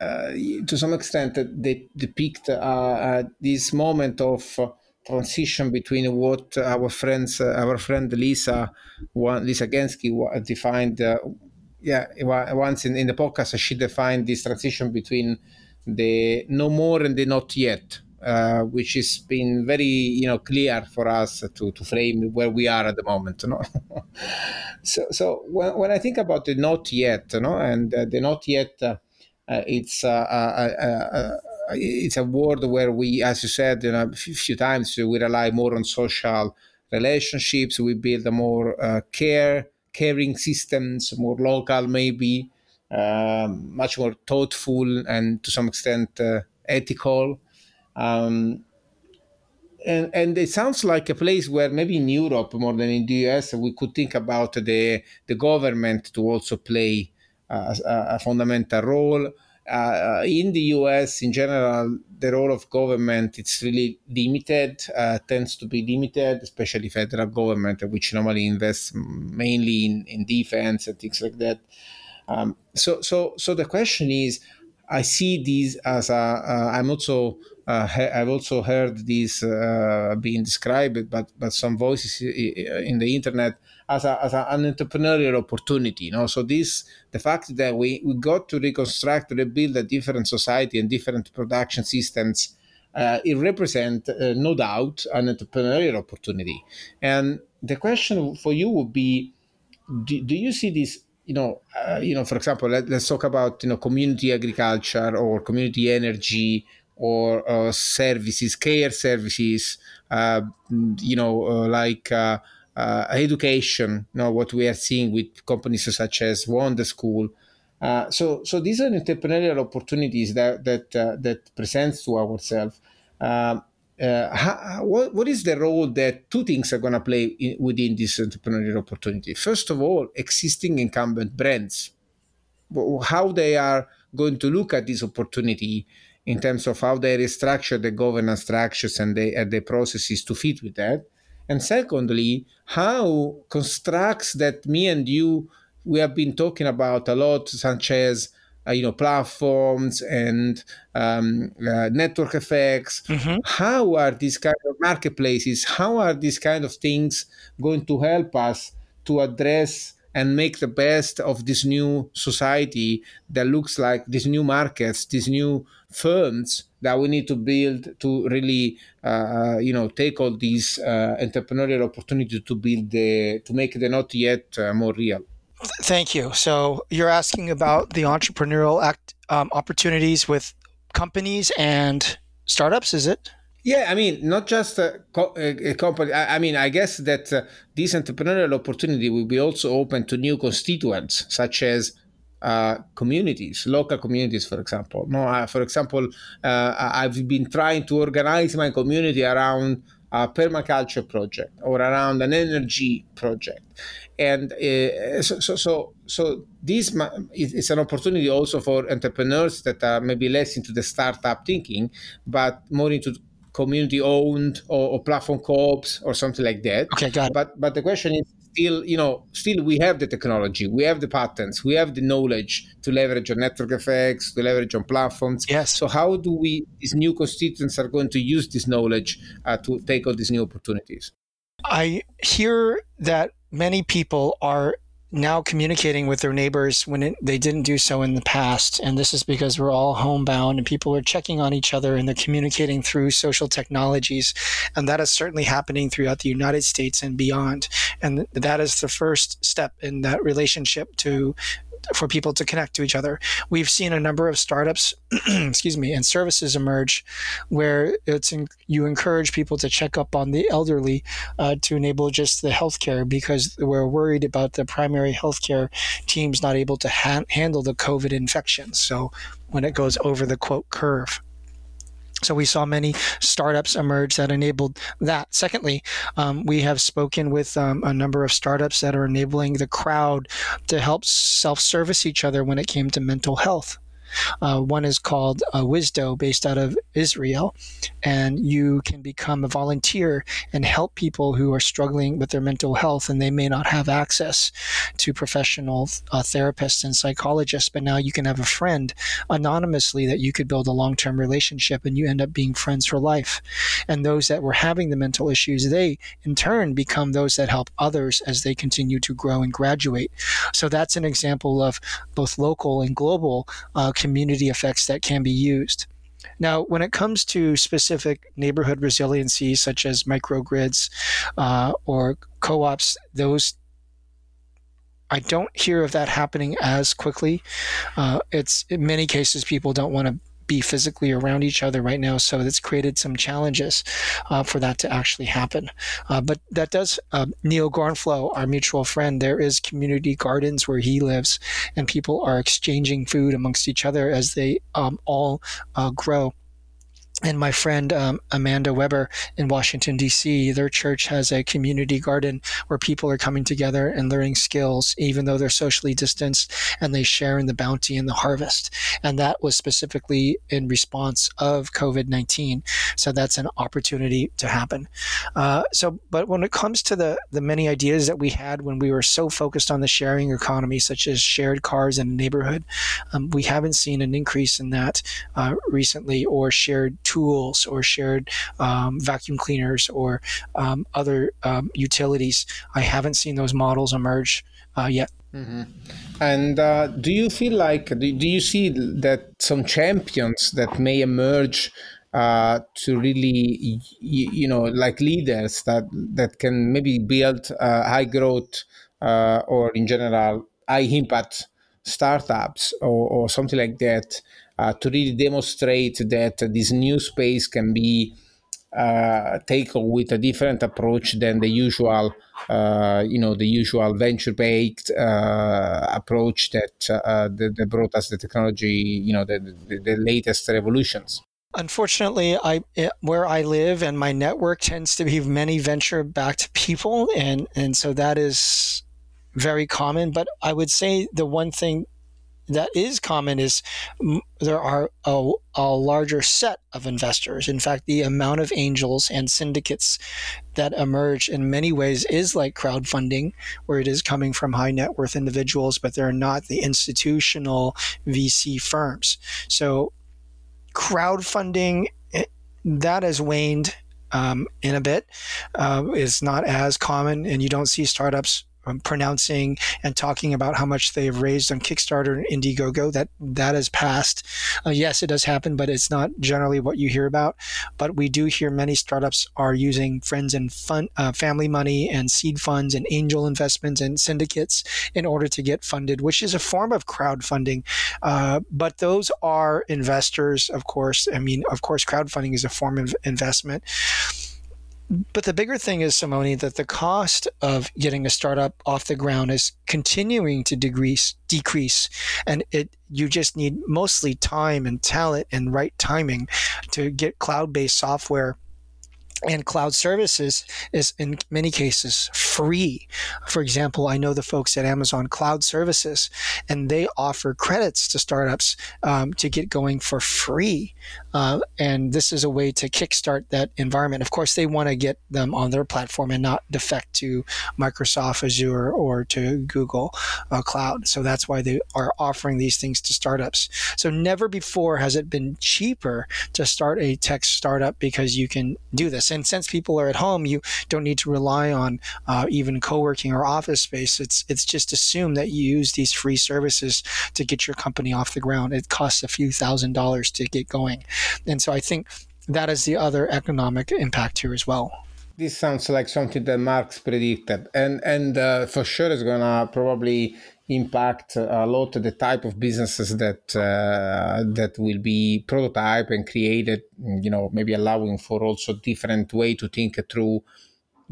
uh, to some extent they depict uh, this moment of uh, transition between what our friends, our friend Lisa, Lisa Gansky defined. yeah, once in, in the podcast, she defined this transition between the no more and the not yet. Uh, which has been very you know clear for us to, to frame where we are at the moment no? so so when, when i think about the not yet no and uh, the not yet uh, uh, it's uh, uh, it's a world where we, as you said, you know, a few times we rely more on social relationships. We build a more care caring systems, more local maybe, um, much more thoughtful and to some extent ethical. Um, and, and it sounds like a place where maybe in Europe more than in the US we could think about the the government to also play a, fundamental role. Uh, in the US, in general, the role of government it's really limited, uh, tends to be limited, especially federal government, which normally invests mainly in, in defense and things like that. Um, so, so, so the question is, I see these as a. Uh, I'm also uh, I've also heard this uh, being described, but but some voices in the internet as, a, as an entrepreneurial opportunity. You know? So this the fact that we, we got to reconstruct, rebuild a different society and different production systems, uh, it represents uh, no doubt an entrepreneurial opportunity. And the question for you would be, do, do you see this? You know, uh, you know. For example, let, us talk about you know community agriculture or community energy or uh, services, care services. Uh, you know, uh, like uh, education, you know, what we are seeing with companies such as Wonderschool. Uh, so, so these are entrepreneurial opportunities that that uh, that presents to ourselves. Um, uh, what, what is the role that two things are going to play in, within this entrepreneurial opportunity? First of all, existing incumbent brands, how they are going to look at this opportunity in terms of how they restructure the governance structures and the, and the processes to fit with that. And secondly, how constructs that me and you we have been talking about a lot, such as uh, you know platforms and um, uh, network effects. Mm-hmm. How are these kind of marketplaces? How are these kind of things going to help us to address and make the best of this new society that looks like these new markets, these new firms that we need to build to really, uh, you know, take all these uh, entrepreneurial opportunities to build the to make the not yet uh, more real. Thank you. So you're asking about the entrepreneurial act, um, opportunities with companies and startups, is it? Yeah, I mean, not just a, co- a company. I, I, mean, I guess that uh, this entrepreneurial opportunity will be also open to new constituents, such as uh, communities, local communities, for example. No, uh, for example, uh, I've been trying to organize my community around a permaculture project or around an energy project, and uh, so, so, so so this is an opportunity also for entrepreneurs that are maybe less into the startup thinking, but more into community owned or, or platform co-ops or something like that. Okay, got it. But but the question is still, you know, still we have the technology, we have the patents, we have the knowledge to leverage on network effects, to leverage on platforms. Yes. So how do we, these new constituents are going to use this knowledge uh, to take all these new opportunities? I hear that many people are now communicating with their neighbors when it, they didn't do so in the past. And this is because we're all homebound and people are checking on each other and they're communicating through social technologies. And that is certainly happening throughout the United States and beyond. And that is the first step in that relationship to for people to connect to each other. We've seen a number of startups, excuse me, and services emerge where it's in, you encourage people to check up on the elderly uh, to enable just the healthcare because we're worried about the primary healthcare teams not able to ha- handle the COVID infection. So when it goes over the quote curve. So we saw many startups emerge that enabled that. Secondly, um, we have spoken with um, a number of startups that are enabling the crowd to help self-service each other when it came to mental health. Uh, one is called uh, Wisdo, based out of Israel, and you can become a volunteer and help people who are struggling with their mental health, and they may not have access to professional uh, therapists and psychologists. But now you can have a friend anonymously that you could build a long-term relationship, and you end up being friends for life. And those that were having the mental issues, they in turn become those that help others as they continue to grow and graduate. So that's an example of both local and global uh, community effects that can be used. Now, when it comes to specific neighborhood resiliency, such as microgrids uh, or co ops, those I don't hear of that happening as quickly. Uh, it's in many cases people don't want to be physically around each other right now. So it's created some challenges uh, for that to actually happen. Uh, but that does, uh, Neal Gorenflo, our mutual friend, there is community gardens where he lives, and people are exchanging food amongst each other as they um, all uh, grow and my friend um, Amanda Weber in Washington, D.C., their church has a community garden where people are coming together and learning skills, even though they're socially distanced, and they share in the bounty and the harvest. And that was specifically in response of COVID 19. So that's an opportunity to happen. Uh, so, but when it comes to the, the many ideas that we had when we were so focused on the sharing economy, such as shared cars in a neighborhood, um, we haven't seen an increase in that uh, recently or shared tools or shared um, vacuum cleaners or um, other um, utilities. I haven't seen those models emerge uh, yet. Mm-hmm. And uh, do you feel like, do, do you see that some champions that may emerge uh, to really, you, you, know, like leaders that, that can maybe build uh, high growth uh, or in general high impact startups or, or something like that uh, to really demonstrate that this new space can be uh, taken with a different approach than the usual, uh, you know, the usual venture-based uh, approach that, uh, that, that brought us the technology, you know, the, the, the latest revolutions. Unfortunately, I eh, where I live and my network tends to be many venture-backed people, and and so that is very common. But I would say the one thing that is common is there are a, a, larger set of investors. In fact, the amount of angels and syndicates that emerge in many ways is like crowdfunding, where it is coming from high net worth individuals, but they're not the institutional VC firms. So, crowdfunding eh, that has waned um, in a bit, uh, is not as common, and you don't see startups um, pronouncing and talking about how much they have raised on Kickstarter and Indiegogo. That that has passed. Uh, yes, it does happen, but it's not generally what you hear about. But we do hear many startups are using friends and fun, uh, family money and seed funds and angel investments and syndicates in order to get funded, which is a form of crowdfunding. Uh, but those are investors, of course. I mean, of course, crowdfunding is a form of investment but the bigger thing is, Simone, that the cost of getting a startup off the ground is continuing to decrease, decrease, and it you just need mostly time and talent and right timing to get cloud-based software and cloud services is in many cases free. For example, I know the folks at Amazon Cloud Services, and they offer credits to startups um, to get going for free. Uh, and this is a way to kickstart that environment. Of course, they want to get them on their platform and not defect to Microsoft Azure or to Google uh, Cloud. So that's why they are offering these things to startups. So never before has it been cheaper to start a tech startup because you can do this. And since people are at home, you don't need to rely on uh, even co-working or office space. It's it's just assumed that you use these free services to get your company off the ground. It costs a few thousand dollars to get going, and so I think that is the other economic impact here as well this sounds like something that Marx predicted, and and uh, for sure is gonna probably impact a lot of the type of businesses that uh, that will be prototype and created. You know, maybe allowing for also different way to think through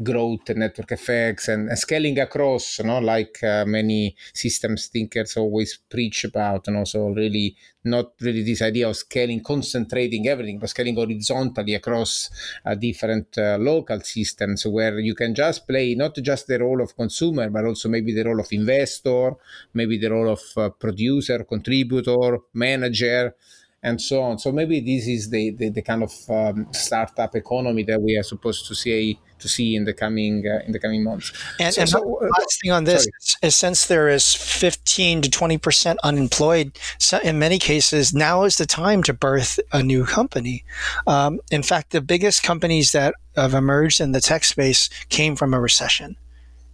growth and network effects and, and scaling across, you know, like uh, many systems thinkers always preach about, and also really not really this idea of scaling, concentrating everything, but scaling horizontally across uh, different uh, local systems where you can just play not just the role of consumer, but also maybe the role of investor, maybe the role of uh, producer, contributor, manager and so on. So maybe this is the, the, the kind of um, startup economy that we are supposed to see to see in the coming uh, in the coming months. And, so, and so, last thing on this is, is, since there is 15 to 20 percent unemployed, so in many cases now is the time to birth a new company. Um, in fact, the biggest companies that have emerged in the tech space came from a recession.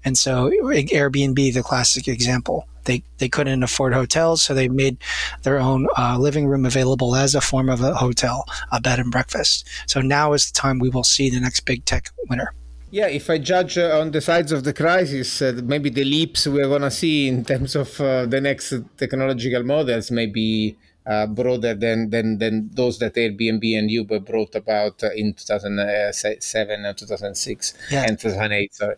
And so Airbnb, the classic example, they, they couldn't afford hotels, so they made their own uh, living room available as a form of a hotel, a bed and breakfast. So now is the time we will see the next big tech winner. Yeah, if I judge uh, on the sides of the crisis, uh, maybe the leaps we're going to see in terms of uh, the next technological models may be uh, broader than, than, than those that Airbnb and Uber brought about uh, in 2007 and 2006 yeah. and 2008. Sorry.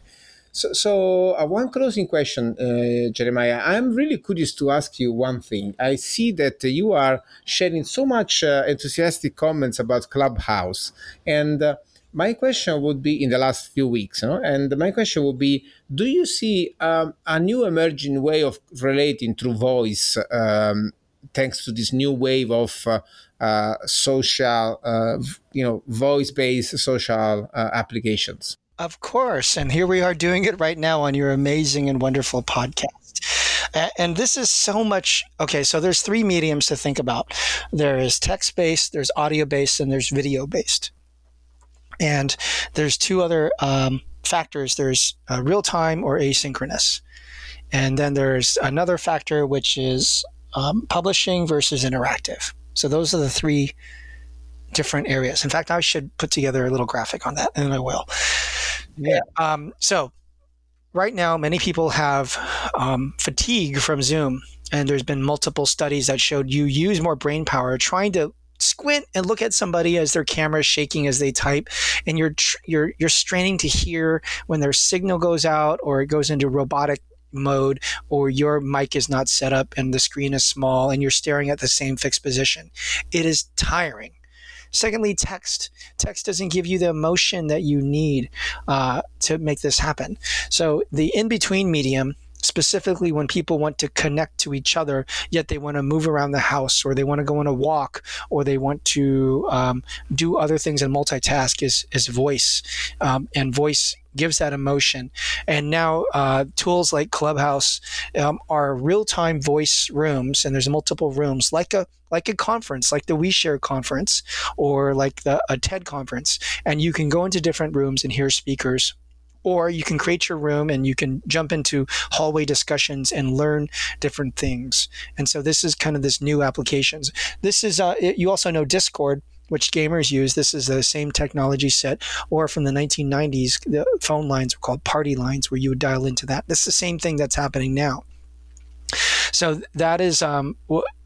So, so uh, one closing question, uh, Jeremiah. I'm really curious to ask you one thing. I see that you are sharing so much uh, enthusiastic comments about Clubhouse, and uh, my question would be in the last few weeks, no? and my question would be: Do you see um, a new emerging way of relating through voice, um, thanks to this new wave of uh, uh, social, you know, voice-based social applications? Of course. And here we are doing it right now on your amazing and wonderful podcast. And this is so much. Okay, so there's three mediums to think about there is text based, there's audio based, and there's video based. And there's two other um, factors there's uh, real time or asynchronous. And then there's another factor, which is um, publishing versus interactive. So those are the three different areas. In fact, I should put together a little graphic on that, and I will. Yeah. Um, so right now, many people have um, fatigue from Zoom, and there's been multiple studies that showed you use more brain power trying to squint and look at somebody as their camera is shaking as they type and you're you're you're straining to hear when their signal goes out or it goes into robotic mode or your mic is not set up and the screen is small and you're staring at the same fixed position it is tiring Secondly, text. Text doesn't give you the emotion that you need uh, to make this happen. So the in between medium specifically when people want to connect to each other, yet they want to move around the house or they want to go on a walk or they want to um, do other things and multitask is, is voice. Um, and voice gives that emotion. And now uh, tools like Clubhouse um, are real-time voice rooms, and there's multiple rooms like a like a conference, like the OuiShare conference or like the a TED conference, and you can go into different rooms and hear speakers or you can create your room and you can jump into hallway discussions and learn different things. And so this is kind of this new applications. This is uh, you also know Discord which gamers use. This is the same technology set, or from the 1990s, the phone lines were called party lines, where you would dial into that. This is the same thing that's happening now. So that is um,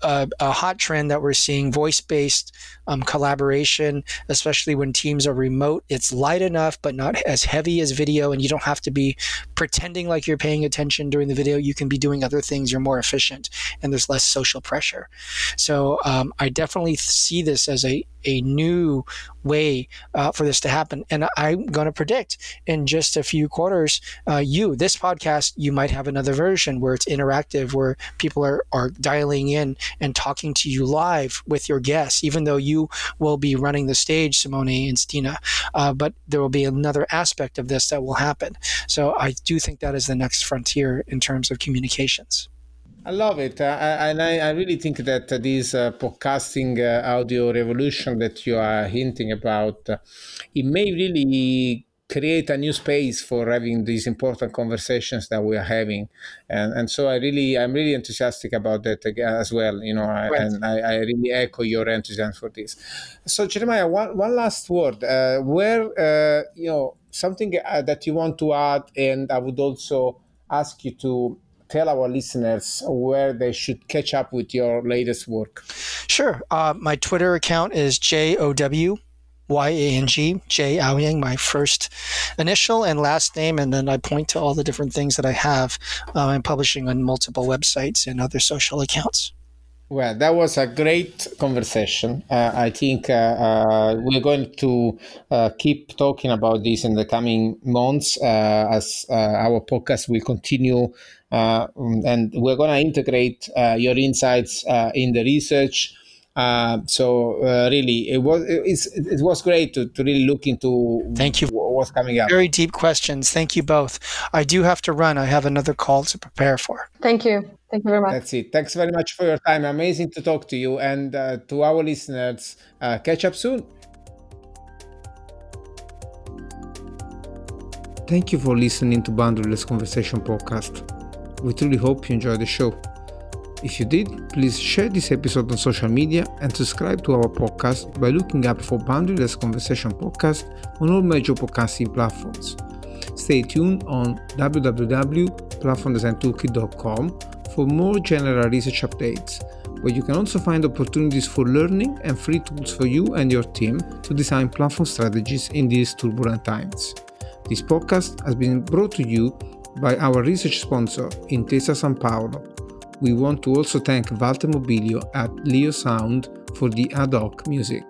a, a, hot trend that we're seeing voice based um, collaboration, especially when teams are remote. It's light enough, but not as heavy as video, and you don't have to be pretending like you're paying attention during the video. You can be doing other things. You're more efficient, and there's less social pressure. So um, I definitely see this as a a new way uh, for this to happen. And I'm going to predict in just a few quarters, uh, you, this podcast, you might have another version where it's interactive, where people are, are dialing in and talking to you live with your guests, even though you will be running the stage, Simone and Stina. Uh, but there will be another aspect of this that will happen. So I do think that is the next frontier in terms of communications. I love it, and I, I, really think that this uh, podcasting uh, audio revolution that you are hinting about, uh, it may really create a new space for having these important conversations that we are having. And and so i really i'm really enthusiastic about that as well you know right. and I, I, really echo your enthusiasm for this. So jeremiah one, one last word uh, where uh, you know something uh, that you want to add and i would also ask you to tell our listeners where they should catch up with your latest work. Sure. Uh, my twitter account is jow Y A N G, J Owyang, my first initial and last name. And then I point to all the different things that I have. Uh, I'm publishing on multiple websites and other social accounts. Well, that was a great conversation. Uh, I think uh, uh, we're going to uh, keep talking about this in the coming months uh, as uh, our podcast will continue. and we're going to integrate your insights in the research uh, so uh, really, it was it, it was great to, to really look into. Thank you. What's coming up? Very deep questions. Thank you both. I do have to run. I have another call to prepare for. Thank you. Thank you very much. That's it. Thanks very much for your time. Amazing to talk to you and uh, to our listeners. Uh, catch up soon. Thank you for listening to Boundaryless Conversation podcast. We truly hope you enjoy the show. If you did, please share this episode on social media and subscribe to our podcast by looking up for Boundaryless Conversation Podcast on all major podcasting platforms. Stay tuned on www.platformdesigntoolkit.com for more general research updates, where you can also find opportunities for learning and free tools for you and your team to design platform strategies in these turbulent times. This podcast has been brought to you by our research sponsor, Intesa Sanpaolo, we want to also thank Walter Mobilio at Leo Sound for the ad hoc music.